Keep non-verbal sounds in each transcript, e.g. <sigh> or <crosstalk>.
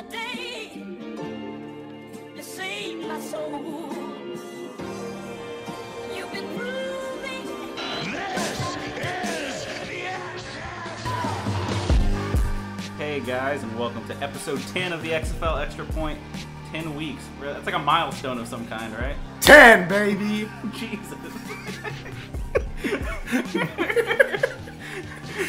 the day you saved my soul. You've been proving Hey guys, and welcome to episode 10 of the XFL Extra Point. 10 weeks. That's like a milestone of some kind, right? 10, baby! <laughs> Jesus. <laughs>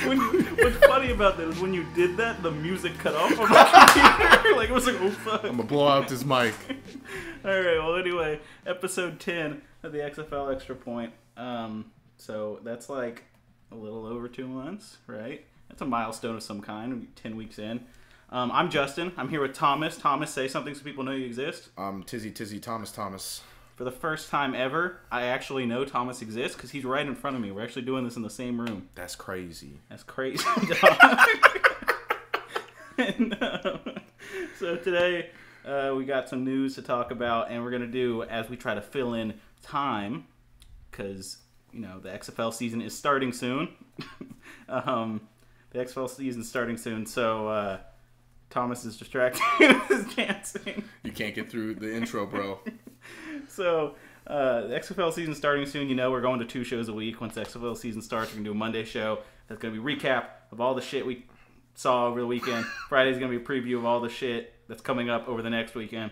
when you, what's funny about that is when you did that, the music cut off on my <laughs> computer. <laughs> like it was like, oh fuck. I'm gonna blow out this mic. <laughs> All right. Well, anyway, episode 10 of the XFL Extra Point. Um, so that's like a little over two months, right? That's a milestone of some kind. 10 weeks in. Um, I'm Justin. I'm here with Thomas. Thomas, say something so people know you exist. I'm Tizzy Tizzy Thomas Thomas. For the first time ever, I actually know Thomas exists because he's right in front of me. We're actually doing this in the same room. That's crazy. That's crazy. <laughs> <laughs> and, uh, so today uh, we got some news to talk about, and we're gonna do as we try to fill in time because you know the XFL season is starting soon. <laughs> um, the XFL season starting soon, so uh, Thomas is distracted his dancing. You can't get through the intro, bro. <laughs> So, uh, the XFL season starting soon. You know, we're going to two shows a week. Once the XFL season starts, we're going to do a Monday show. That's going to be recap of all the shit we saw over the weekend. <laughs> Friday's going to be a preview of all the shit that's coming up over the next weekend.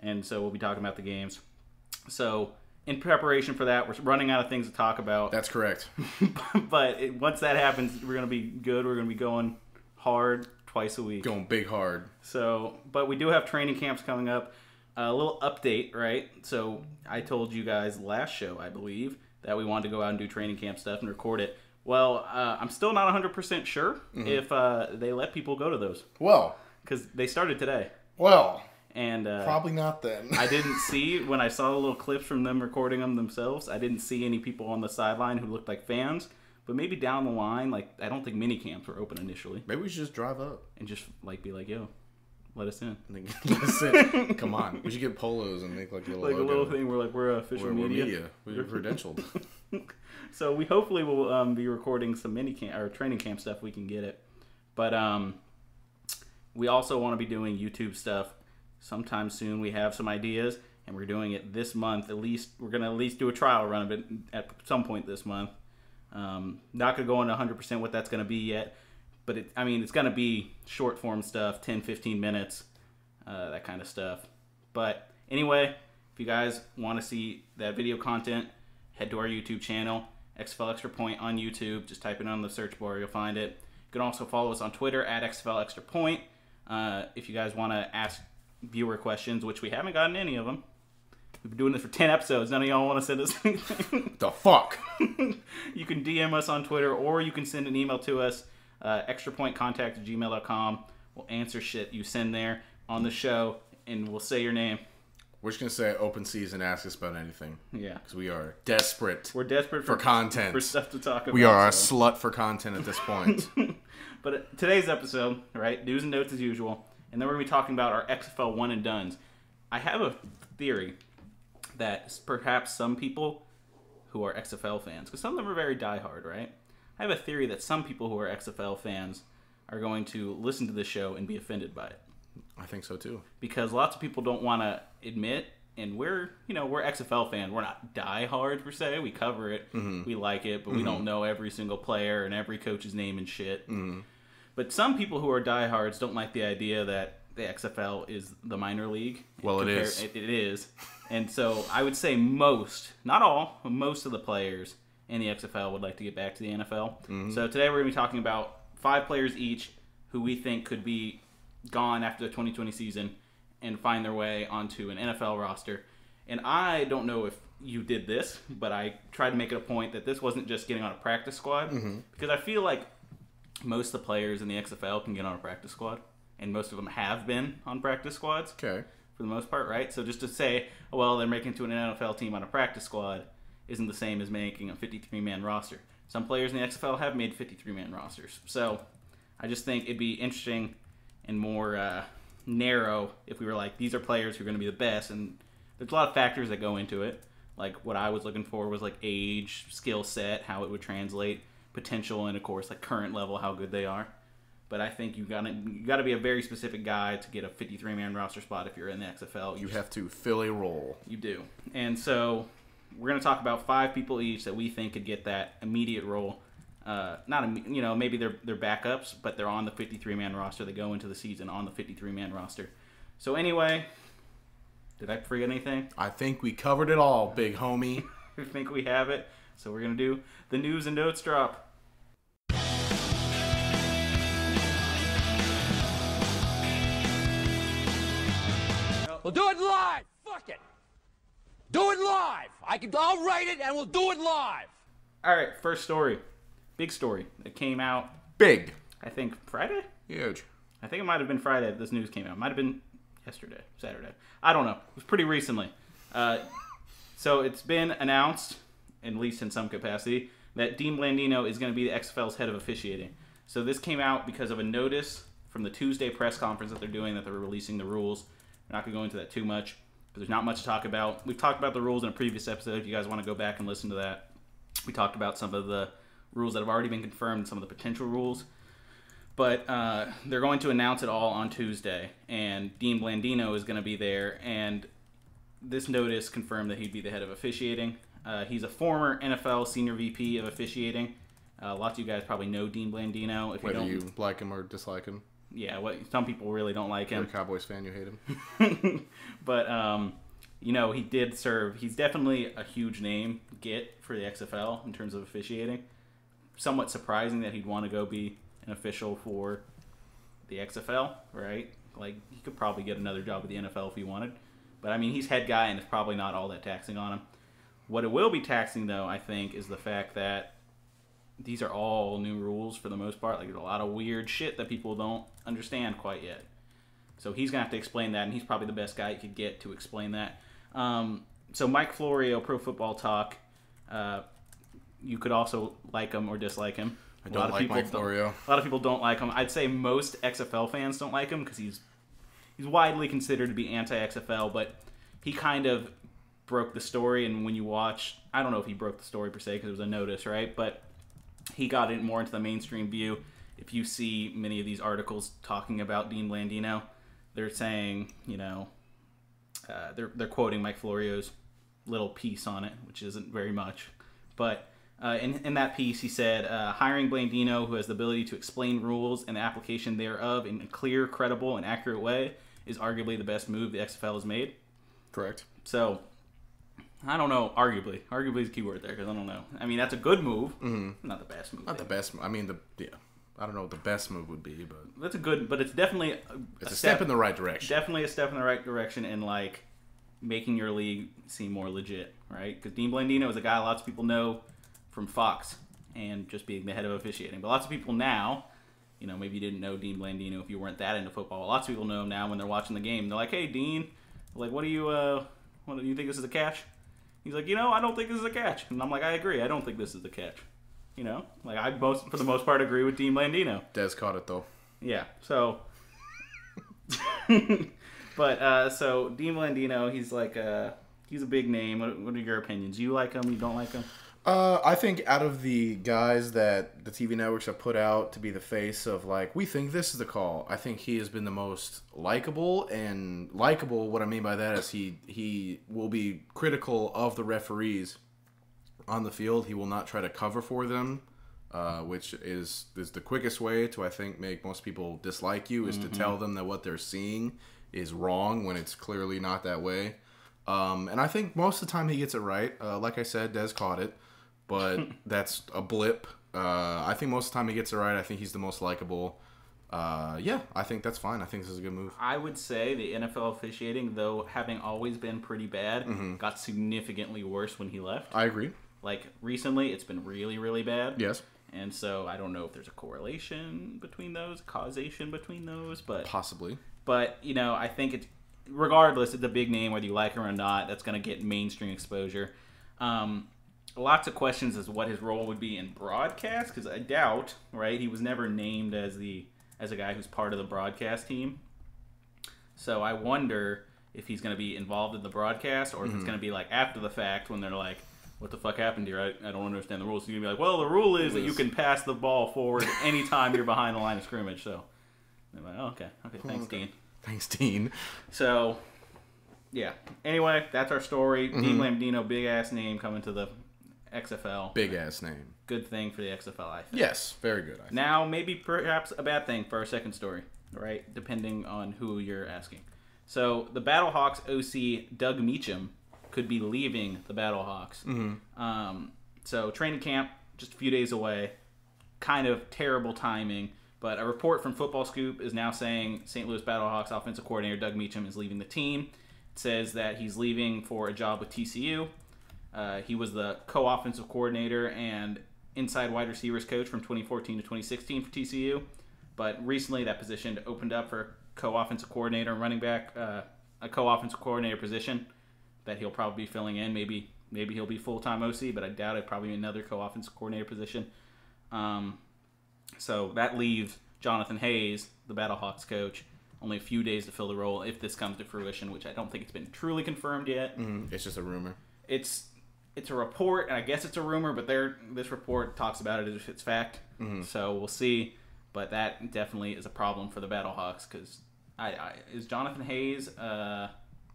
And so we'll be talking about the games. So, in preparation for that, we're running out of things to talk about. That's correct. <laughs> but it, once that happens, we're going to be good. We're going to be going hard twice a week. Going big hard. So, but we do have training camps coming up. A little update, right? So, I told you guys last show, I believe, that we wanted to go out and do training camp stuff and record it. Well, uh, I'm still not 100% sure if uh, they let people go to those Well, because they started today. well, And uh, probably not then. I didn't <laughs> see, when I saw the little clips from them recording them themselves, I didn't see any people on the sideline who looked like fans. But maybe down the line, like, I don't think mini camps were open initially. Maybe we should just drive up. And just, like, be like, yo, let us in. And then- Listen, come on. We should get polos and make like a little Like a logo. little thing where, like, we're official We're, we're media. media. <laughs> We're credentialed. <laughs> So we hopefully will um, be recording some mini camp or training camp stuff. We can get it, but um, we also want to be doing YouTube stuff sometime soon. We have some ideas, and we're doing it this month. At least we're gonna at least do a trial run of it at some point this month. Um, not gonna go into 100 percent what that's gonna be yet, but it, I mean it's gonna be short form stuff, 10, 15 minutes, uh, that kind of stuff. But anyway, if you guys want to see that video content, head to our YouTube channel, XFL Extra Point on YouTube. Just type it on the search bar, you'll find it. You can also follow us on Twitter at XFL Extra Point. Uh, if you guys want to ask viewer questions, which we haven't gotten any of them. We've been doing this for 10 episodes. None of y'all want to send us anything. the fuck? <laughs> you can DM us on Twitter or you can send an email to us, uh, extrapointcontact at gmail.com. We'll answer shit you send there on the show and we'll say your name. We're just gonna say open season. Ask us about anything Yeah. because we are desperate We're desperate for, for content. for stuff to talk about. we are a slut for content at this point. <laughs> But uh, today's episode, right? News and notes as usual, and then we're gonna be talking about our XFL one and duns. I have a theory that perhaps some people who are XFL fans, because some of them are very diehard, right? I have a theory that some people who are XFL fans are going to listen to this show and be offended by it. I think so too. because lots of people don't want to admit and we're you know we're xfl fans. We're not die hard per se. We cover it. Mm-hmm. We like it but we mm-hmm. don't know every single player and every coach's name and shit. Mm-hmm. But some people who are diehards don't like the idea that the xfl is the minor league. Well, it is. it, it is. And so i would say most not all most of the players in the xfl would like to get back to the nfl mm-hmm. so today we're going to be talking about five players each who we think could be gone after the 2020 season and find their way onto an NFL roster. And I don't know if you did this, but I tried to make it a point that this wasn't just getting on a practice squad mm-hmm. because I feel like most of the players in the XFL can get on a practice squad, and most of them have been on practice squads Okay. for the most part, right? So just to say, well, they're making to an NFL team on a practice squad isn't the same as making a 53 man roster. Some players in the XFL have made 53 man rosters. So I just think it'd be interesting and more uh, narrow if we were like, these are players who are going to be the best. And there's a lot of factors that go into it. Like what I was looking for was like age, skill set, how it would translate, potential, and of course, like current level, how good they are. But I think you gotta you gotta be a very specific guy to get a 53 man roster spot if you're in the XFL. You have to fill a role. You do. And so we're going to talk about five people each that we think could get that immediate role. Uh, not imme- you know maybe they're they're backups, but they're on the 53 man roster. They go into the season on the 53 man roster. So anyway, did I forget anything? I think we covered it all, big homie. <laughs> I think we have it. So we're going to do the news and notes drop. We'll do it live. Fuck it. Do it live. I can. I'll write it, and we'll do it live. All right, first story, big story that came out. Big. I think Friday. Huge. I think it might have been Friday that this news came out. It might have been yesterday, Saturday. I don't know. It was pretty recently. Uh, so it's been announced, at least in some capacity, that Dean Blandino is going to be the XFL's head of officiating. So this came out because of a notice from the Tuesday press conference that they're doing that they're releasing the rules. We're not going to go into that too much, but there's not much to talk about. We've talked about the rules in a previous episode. If you guys want to go back and listen to that, we talked about some of the rules that have already been confirmed, some of the potential rules but uh, they're going to announce it all on Tuesday, and Dean Blandino is going to be there. And this notice confirmed that he'd be the head of officiating. Uh, he's a former NFL senior VP of officiating. Uh, lots of you guys probably know Dean Blandino. If Whether you don't, you like him or dislike him. Yeah, what some people really don't like him. You're a Cowboys fan, you hate him. <laughs> <laughs> but um, you know he did serve. He's definitely a huge name get for the XFL in terms of officiating. Somewhat surprising that he'd want to go be an official for the XFL, right? Like he could probably get another job with the NFL if he wanted. But I mean, he's head guy, and it's probably not all that taxing on him. What it will be taxing, though, I think, is the fact that these are all new rules for the most part. Like there's a lot of weird shit that people don't understand quite yet. So he's gonna have to explain that, and he's probably the best guy you could get to explain that. Um, so Mike Florio, Pro Football Talk. Uh, you could also like him or dislike him. I don't like Mike Florio. A lot of people don't like him. I'd say most XFL fans don't like him because he's he's widely considered to be anti-XFL, but he kind of broke the story. And when you watch, I don't know if he broke the story per se because it was a notice, right? But he got it more into the mainstream view. If you see many of these articles talking about Dean Blandino, they're saying, you know, uh, they're they're quoting Mike Florio's little piece on it, which isn't very much, but. Uh, in, in that piece, he said, uh, hiring Blandino, who has the ability to explain rules and the application thereof in a clear, credible, and accurate way, is arguably the best move the XFL has made. Correct. So, I don't know. Arguably, arguably is a key word there because I don't know. I mean, that's a good move, mm-hmm. not the best move. Not the best. I mean, the yeah. I don't know what the best move would be, but That's a good, but it's definitely a, it's a step in the right direction. definitely a step in the right direction in like making your league seem more legit, right? Because Dean Blandino is a guy lots of people know from Fox and just being the head of officiating. But lots of people now, you know, maybe you didn't know Dean Blandino if you weren't that into football. Lots of people know him now when they're watching the game. They're like, "Hey, Dean, like, what do you, uh, what do you think this is a catch?" He's like, "You know, I don't think this is a catch," and I'm like, "I agree. I don't think this is a catch." You know, like I most for the most part agree with Dean Blandino. Dez caught it though. Yeah. So, <laughs> but uh, so Dean Blandino, he's like uh, he's a big name. What, what are your opinions? You like him? You don't like him? Uh, I think out of the guys that the TV networks have put out to be the face of like, we think this is the call. I think he has been the most likable and likable. What I mean by that is he he will be critical of the referees on the field. He will not try to cover for them, uh, which is is the quickest way to I think make most people dislike you is to tell them that what they're seeing is wrong when it's clearly not that way. Um, and I think most of the time he gets it right. Uh, like I said, Dez caught it, but <laughs> that's a blip. Uh, I think most of the time he gets it right. I think he's the most likable. Uh, yeah, I think that's fine. I think this is a good move. I would say the NFL officiating, though having always been pretty bad, got significantly worse when he left. I agree. Like recently, it's been really, really bad. Yes, And so I don't know if there's a correlation between those, causation between those, but possibly. But you know, I think it's regardless, it's a big name whether you like him or not. That's going to get mainstream exposure. Um, lots of questions as to what his role would be in broadcast because I doubt, right? He was never named as the as a guy who's part of the broadcast team. So I wonder if he's going to be involved in the broadcast or if it's going to be like after the fact when they're like, what the fuck happened here? I, I don't understand the rules. So you're gonna be like, well, the rule is that you can pass the ball forward <laughs> anytime you're behind the line of scrimmage. So I'm like, oh, okay, okay, thanks, Okay. Dean. Thanks, Dean. So yeah. Anyway, that's our story. Mm-hmm. Dean Blandino, big ass name coming to the XFL. Big ass name. Good thing for the XFL, I think. Yes, very good. I think. Now, maybe perhaps a bad thing for our second story, right? Depending on who you're asking. So, the Battlehawks OC Doug Meacham could be leaving the Battlehawks. Mm-hmm. Um, so, training camp just a few days away. Kind of terrible timing. But a report from Football Scoop is now saying St. Louis Battlehawks offensive coordinator Doug Meacham is leaving the team. It says that he's leaving for a job with TCU. Uh, he was the co-offensive coordinator and inside wide receivers coach from 2014 to 2016 for TCU. But recently, that position opened up for co-offensive coordinator and running back, uh, a co-offensive coordinator position that he'll probably be filling in. Maybe maybe he'll be full-time OC, but I doubt it. Probably another co-offensive coordinator position. Um, so that leaves Jonathan Hayes, the Battlehawks coach, only a few days to fill the role if this comes to fruition, which I don't think it's been truly confirmed yet Mhm, It's just a rumor. it's it's a report, and I guess it's a rumor, but there this report talks about it as if it's fact. So we'll see. But that definitely is a problem for the Battlehawks because I, I is Jonathan Hayes uh,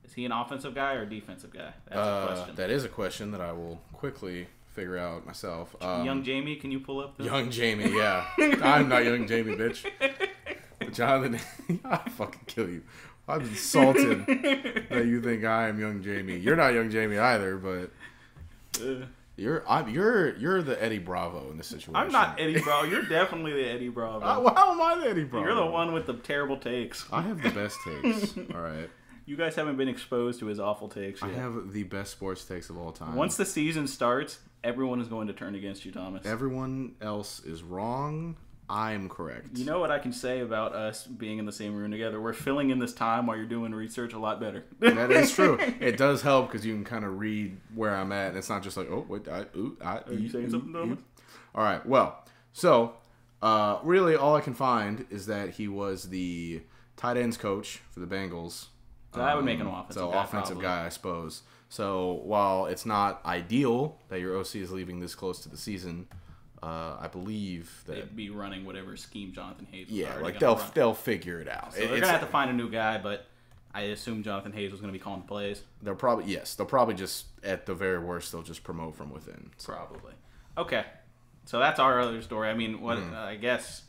is he an offensive guy or a defensive guy? That's a Uh, question. that is a question that I will quickly figure out myself. Um, Young Jamie, can you pull up the Young Jamie, yeah. I'm not young Jamie, bitch. <laughs> Jonathan, <laughs> I'll fucking kill you. I'm insulted that you think I am young Jamie. You're not young Jamie either, but Uh, you're I'm, you're you're the Eddie Bravo in this situation. I'm not Eddie Bravo. You're definitely the Eddie Bravo. <laughs> Well, how am I the Eddie Bravo? You're the one with the terrible takes. I have the best takes. <laughs> All right, You guys haven't been exposed to his awful takes I have the best sports takes of all time. Once the season starts, everyone is going to turn against you, Thomas. everyone else is wrong, I'm correct. You know what I can say about us being in the same room together? We're filling in this time while you're doing research a lot better. that is <laughs> true. It does help because you can kind of read where I'm at, and it's not just like, oh, wait, I, ooh, I, Are you saying something, Thomas? All right. Well, so uh, really, all I can find is that he was the tight ends coach for the Bengals. So that would make him an offensive so guy, offensive probably. guy, I suppose. So while it's not ideal that your OC is leaving this close to the season, uh, I believe that They'd be running whatever scheme Jonathan Hayes. Yeah, like they'll run. they'll figure it out. So It- they're gonna have to find a new guy, but I assume Jonathan Hayes was gonna be calling plays. They'll probably yes, they'll probably just at the very worst they'll just promote from within. So, Probably. Okay. So that's our other story. I mean, what uh, I guess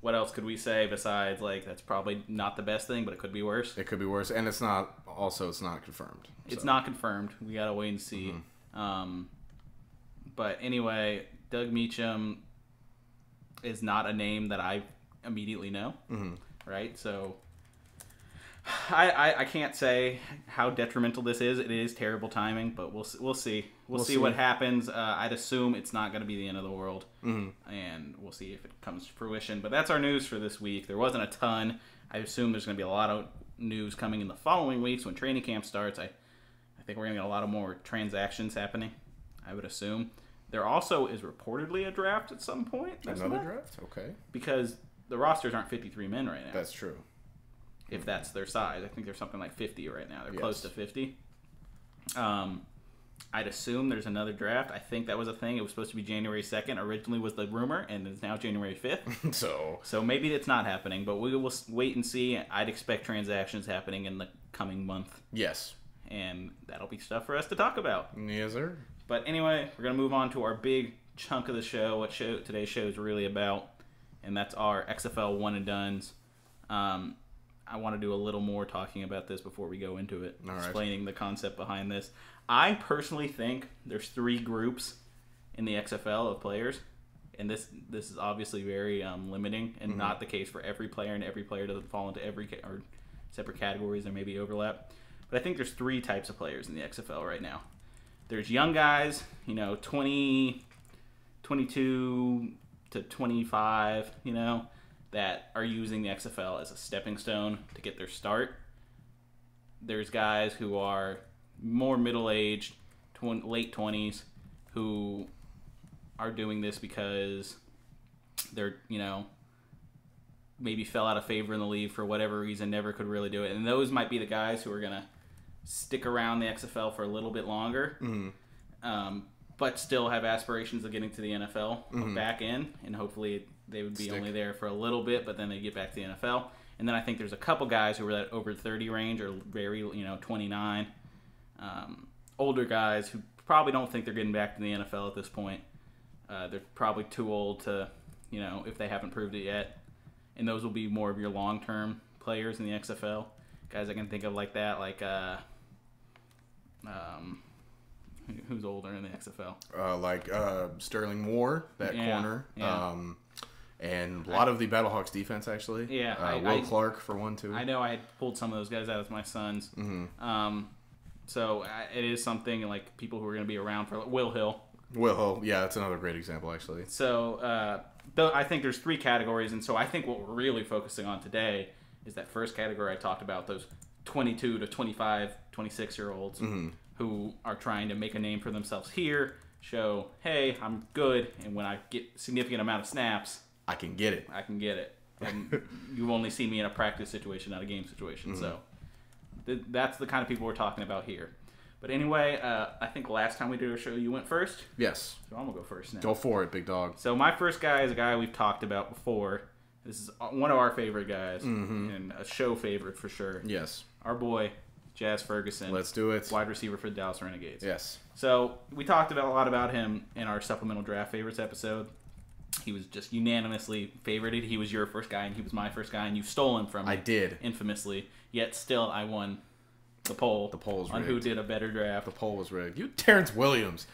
what else could we say besides like that's probably not the best thing, but it could be worse. it could be worse, and it's not. Also, it's not confirmed. It's not confirmed. We gotta wait and see. Mm-hmm. Um, but anyway, Doug Meacham is not a name that I immediately know. Mm-hmm. Right, so I, I I can't say how detrimental this is. It is terrible timing, but we'll we'll see. We'll, We'll see, see. what happens. Uh, I'd assume it's not going to be the end of the world, and we'll see if it comes to fruition. But that's our news for this week. There wasn't a ton. I assume there's going to be a lot of news coming in the following weeks when training camp starts. I I think we're going to get a lot of more transactions happening. I would assume. There also is reportedly a draft at some point. another draft. Okay, because the rosters aren't 53 men right now that's true. if that's their size. I think they're something like 50 right now. They're close to 50. Um, I'd assume there's another draft. I think that was a thing. It was supposed to be January 2nd. Originally was the rumor, and it's now January 5th. <laughs> So so maybe it's not happening, but we will wait and see. I'd expect transactions happening in the coming month, yes, and that'll be stuff for us to talk about. yes, sir. But anyway, we're gonna move on to our big chunk of the show. What show today's show is really about, and that's our XFL one and duns. Um, I want to do a little more talking about this before we go into it, All right. explaining the concept behind this. I personally think there's three groups in the XFL of players, and this this is obviously very um, limiting and not the case for every player, and every player doesn't fall into every ca- or separate categories. There may be overlap, but I think there's three types of players in the XFL right now there's young guys, you know, 20, 22 to 25, you know, that are using the XFL as a stepping stone to get their start. There's guys who are more middle aged, tw- late 20s, who are doing this because they're, you know, maybe fell out of favor in the league for whatever reason, never could really do it. And those might be the guys who are going to stick around the XFL for a little bit longer. Um, but still have aspirations of getting to the NFL back in, and hopefully they would be Stick. only there for a little bit, but then they get back to the NFL. And then I think there's a couple guys who are that over 30 range or very, you know, 29, um, older guys who probably don't think they're getting back to the NFL at this point. Uh, they're probably too old to, you know, if they haven't proved it yet. And those will be more of your long term players in the XFL. Guys I can think of like that, like, uh, um, who's older in the XFL? uh, like uh, Sterling Moore, that Yeah, corner, yeah. um, and a lot of the Battlehawks defense actually. Yeah, uh, I- Will I- Clark for one too. I know I had pulled some of those guys out as my sons. Mm-hmm. Um, so I- it is something like people who are going to be around for Will Hill. Will Hill, yeah, that's another great example actually. So uh, though I think there's three categories, and so I think what we're really focusing on today is that first category I talked about those 22 to 25, 26 year olds who are trying to make a name for themselves here, show hey I'm good, and when I get significant amount of snaps, I can get it. I can get it. And <laughs> you've only seen me in a practice situation, not a game situation. So th- that's the kind of people we're talking about here. But anyway, uh, I think last time we did a show, you went first. Yes, So I'm gonna go first now. go for it, big dog. So my first guy is a guy we've talked about before. This is uh, one of our favorite guys Mm-hmm. and a show favorite for sure. Yes, Our boy, Jazz Ferguson, let's do it. wide receiver for the Dallas Renegades. Yes, So we talked about a lot about him in our supplemental draft favorites episode. He was just unanimously favorited. He was your first guy, and he was my first guy, and you stole him from me. I did. infamously. Yet still, I won the poll. The poll was on who did a better draft. The poll was rigged. You, Terrence Williams.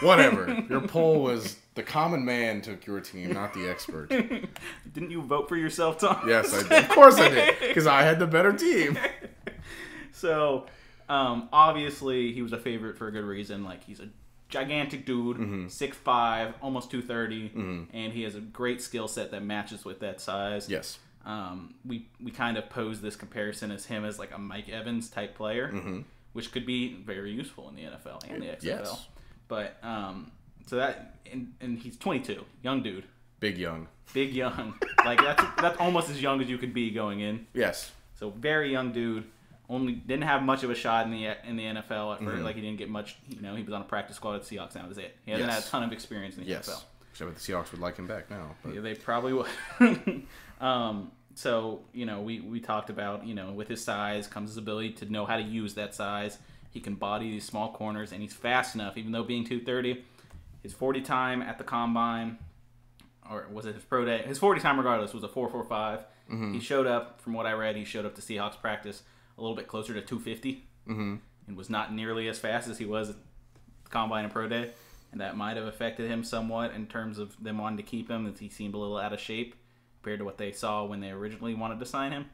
Whatever. <laughs> Your poll was the common man took your team, not the expert. <laughs> Didn't you vote for yourself, Tom? Yes, I did. Of course I did, because I had the better team. <laughs> So, um, obviously, he was a favorite for a good reason. Like, he's a gigantic dude, Mm-hmm. 6'5", almost 230, and he has a great skill set that matches with that size. Yes. Um, we, we kind of pose this comparison as him as like a Mike Evans type player, which could be very useful in the NFL and the XFL. Mm-hmm. Yes. But, um, so that, and, and he's 22, young dude, Big Young. big young. like, that's, that's almost as young as you could be going in. Yes. So very young dude. Only didn't have much of a shot in the in the NFL at 1st Mm-hmm. Like he didn't get much. You know, he was on a practice squad at the Seahawks. and That was it. He hasn't Yes. had a ton of experience in the Yes. NFL. Except the Seahawks would like him back now. But Yeah, they probably would. <laughs> um, so you know, we we talked about you know with his size comes his ability to know how to use that size. He can body these small corners, and he's fast enough. Even though being 230, his 40 time at the combine, or was it his pro day? His 40 time, regardless, was a 4.45. He showed up, from what I read, he showed up to Seahawks practice a little bit closer to 250, mm-hmm. and was not nearly as fast as he was at combine and pro day. And that might have affected him somewhat in terms of them wanting to keep him, as he seemed a little out of shape compared to what they saw when they originally wanted to sign him.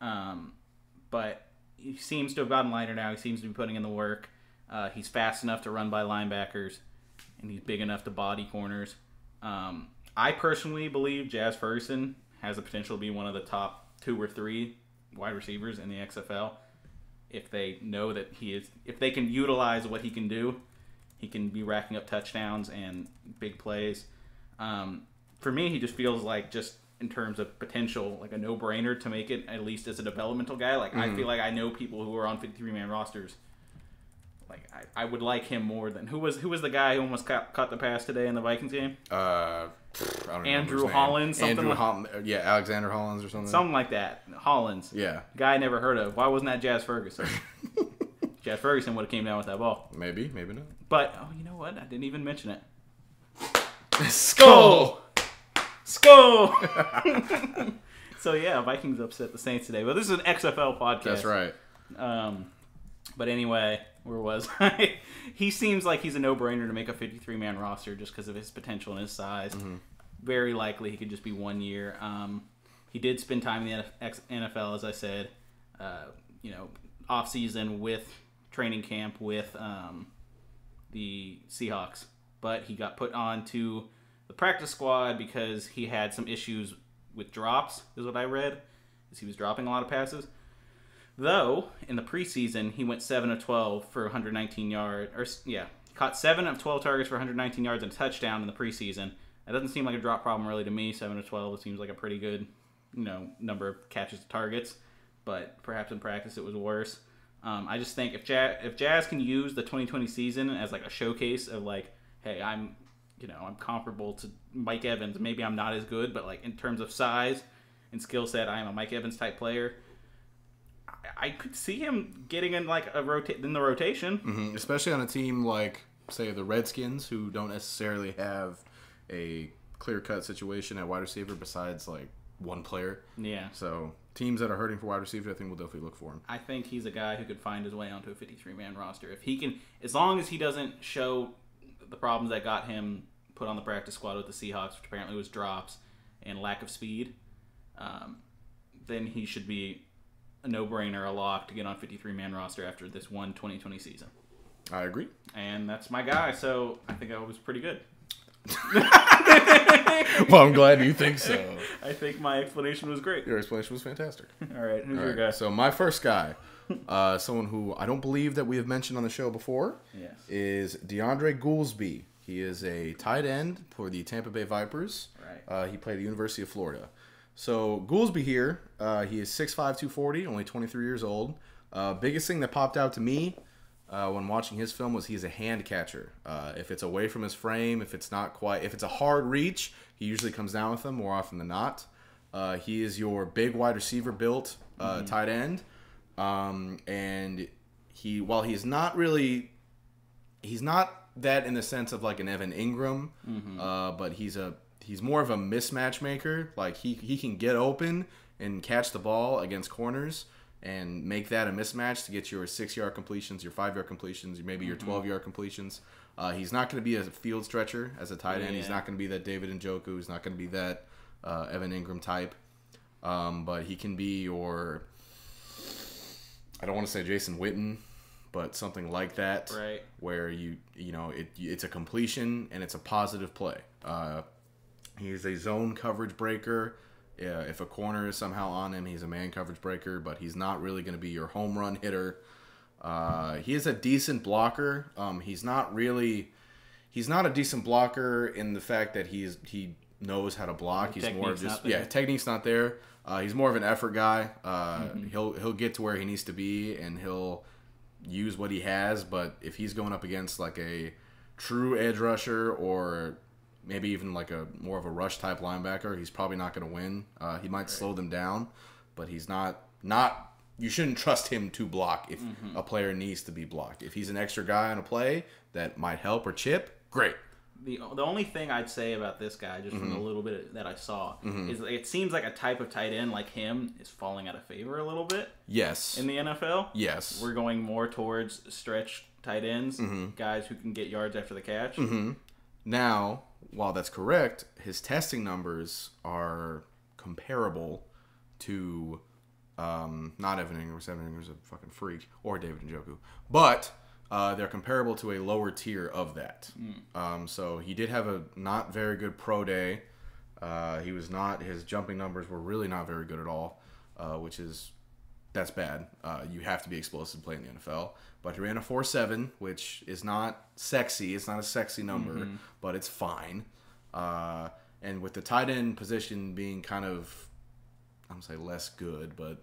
Um, but he seems to have gotten lighter now. He seems to be putting in the work. Uh, he's fast enough to run by linebackers, and he's big enough to body corners. Um, I personally believe Jazz Ferguson has the potential to be one of the top two or three wide receivers in the XFL. If they know that he is, if they can utilize what he can do, he can be racking up touchdowns and big plays. Um, for me, he just feels like just in terms of potential, like a no-brainer to make it at least as a developmental guy. Like I feel like I know people who are on 53-man rosters. Like I, I would like him more than who was who was the guy who almost caught, caught the pass today in the Vikings game? uh, pfft, I don't Andrew. Hollins, something Andrew like- Holl- yeah, Alexander Hollins or something. Something like that. Hollins. Yeah, Guy I never heard of. Why wasn't that Jazz Ferguson? <laughs> Jazz Ferguson would have came down with that ball. maybe, maybe not. But oh, you know what? I didn't even mention it. Skol. Skol. <laughs> so yeah, Vikings upset the Saints today. But this is an XFL podcast. That's right. Um, but anyway, where was I? <laughs> he seems like he's a no-brainer to make a 53-man roster just because of his potential and his size. Very likely he could just be one year. Um, he did spend time in the NFL, as I said. Uh, you know, off season with training camp with um, the Seahawks, but he got put onto the practice squad because he had some issues with drops. Is what I read. Is he was dropping a lot of passes. Though in the preseason he went seven of twelve for 119 yards, or yeah, caught seven of 12 targets for 119 yards and a touchdown in the preseason. That doesn't seem like a drop problem really to me. Seven of 12, it seems like a pretty good, you know, number of catches to targets. But perhaps in practice it was worse. Um, I just think if Jazz, if Jazz can use the 2020 season as like a showcase of like hey, I'm, you know, I'm comparable to Mike Evans. Maybe I'm not as good, but like in terms of size and skill set, I am a Mike Evans type player. I, could see him getting in like a rota- in the rotation. Mhm, especially on a team like say the Redskins, who don't necessarily have a clear cut situation at wide receiver besides like one player. Yeah. So teams that are hurting for wide receiver, I think will definitely look for him. I think he's a guy who could find his way onto a 53 man roster. If he can, as long as he doesn't show the problems that got him put on the practice squad with the Seahawks, which apparently was drops and lack of speed, um, then he should be a no brainer, a lock to get on 53 man roster after this one 2020 season. I agree. And that's my guy, so I think I was pretty good. <laughs> well, I'm glad you think so. <laughs> I think my explanation was great. Your explanation was fantastic. All right, who's All your right, guy? So my first guy, uh, someone who I don't believe that we have mentioned on the show before, Yes. is DeAndre Goolsby. He is a tight end for the Tampa Bay Vipers. Right. Uh, he played at the University of Florida. So Goolsby here, uh, he is 6'5", 240, only 23 years old. Uh, biggest thing that popped out to me uh, when watching his film was he's a hand catcher. Uh, if it's away from his frame, if it's not quite, if it's a hard reach, he usually comes down with them more often than not. Uh, he is your big wide receiver built uh, tight end, um, and he while he's not really he's not that in the sense of like an Evan Engram, uh, but he's a he's more of a mismatch maker. Like he he can get open and catch the ball against corners and make that a mismatch to get your six yard completions, your five yard completions, maybe your twelve yard completions. Uh, he's not going to be a field stretcher as a tight end. He's not going to be that David Njoku. He's not going to be that uh, Evan Engram type. Um, but he can be your I don't want to say Jason Witten, but something like that, Right. Where you you know it it's a completion and it's a positive play. Uh, he's a zone coverage breaker. Uh, if a corner is somehow on him, he's a man coverage breaker, but he's not really going to be your home run hitter. Uh, he is a decent blocker. Um, he's not really. He's not a decent blocker in the fact that he's he knows how to block. He's more of just yeah, technique's not there. Uh, he's more of an effort guy. Uh, He'll he'll get to where he needs to be, and he'll use what he has. But if he's going up against like a true edge rusher or maybe even like a more of a rush type linebacker, he's probably not going to win. Uh, he might slow them down, but he's not not. You shouldn't trust him to block if mm-hmm. a player needs to be blocked. If he's an extra guy on a play that might help or chip, great. The, the only thing I'd say about this guy, just from the mm-hmm. little bit that I saw, mm-hmm. is it seems like a type of tight end like him is falling out of favor a little bit Yes. in the NFL. yes. We're going more towards stretch tight ends, guys who can get yards after the catch. Now, while that's correct, his testing numbers are comparable to um, not Evan Engram. Evan Engram's a fucking freak, or David Njoku, but uh, they're comparable to a lower tier of that. Um, so he did have a not very good pro day. Uh, he was not. His jumping numbers were really not very good at all, uh, which is that's bad. Uh, you have to be explosive to play in the NFL. But he ran a 4 7, which is not sexy. It's not a sexy number, but it's fine. Uh, and with the tight end position being kind of, I'm going to say less good, but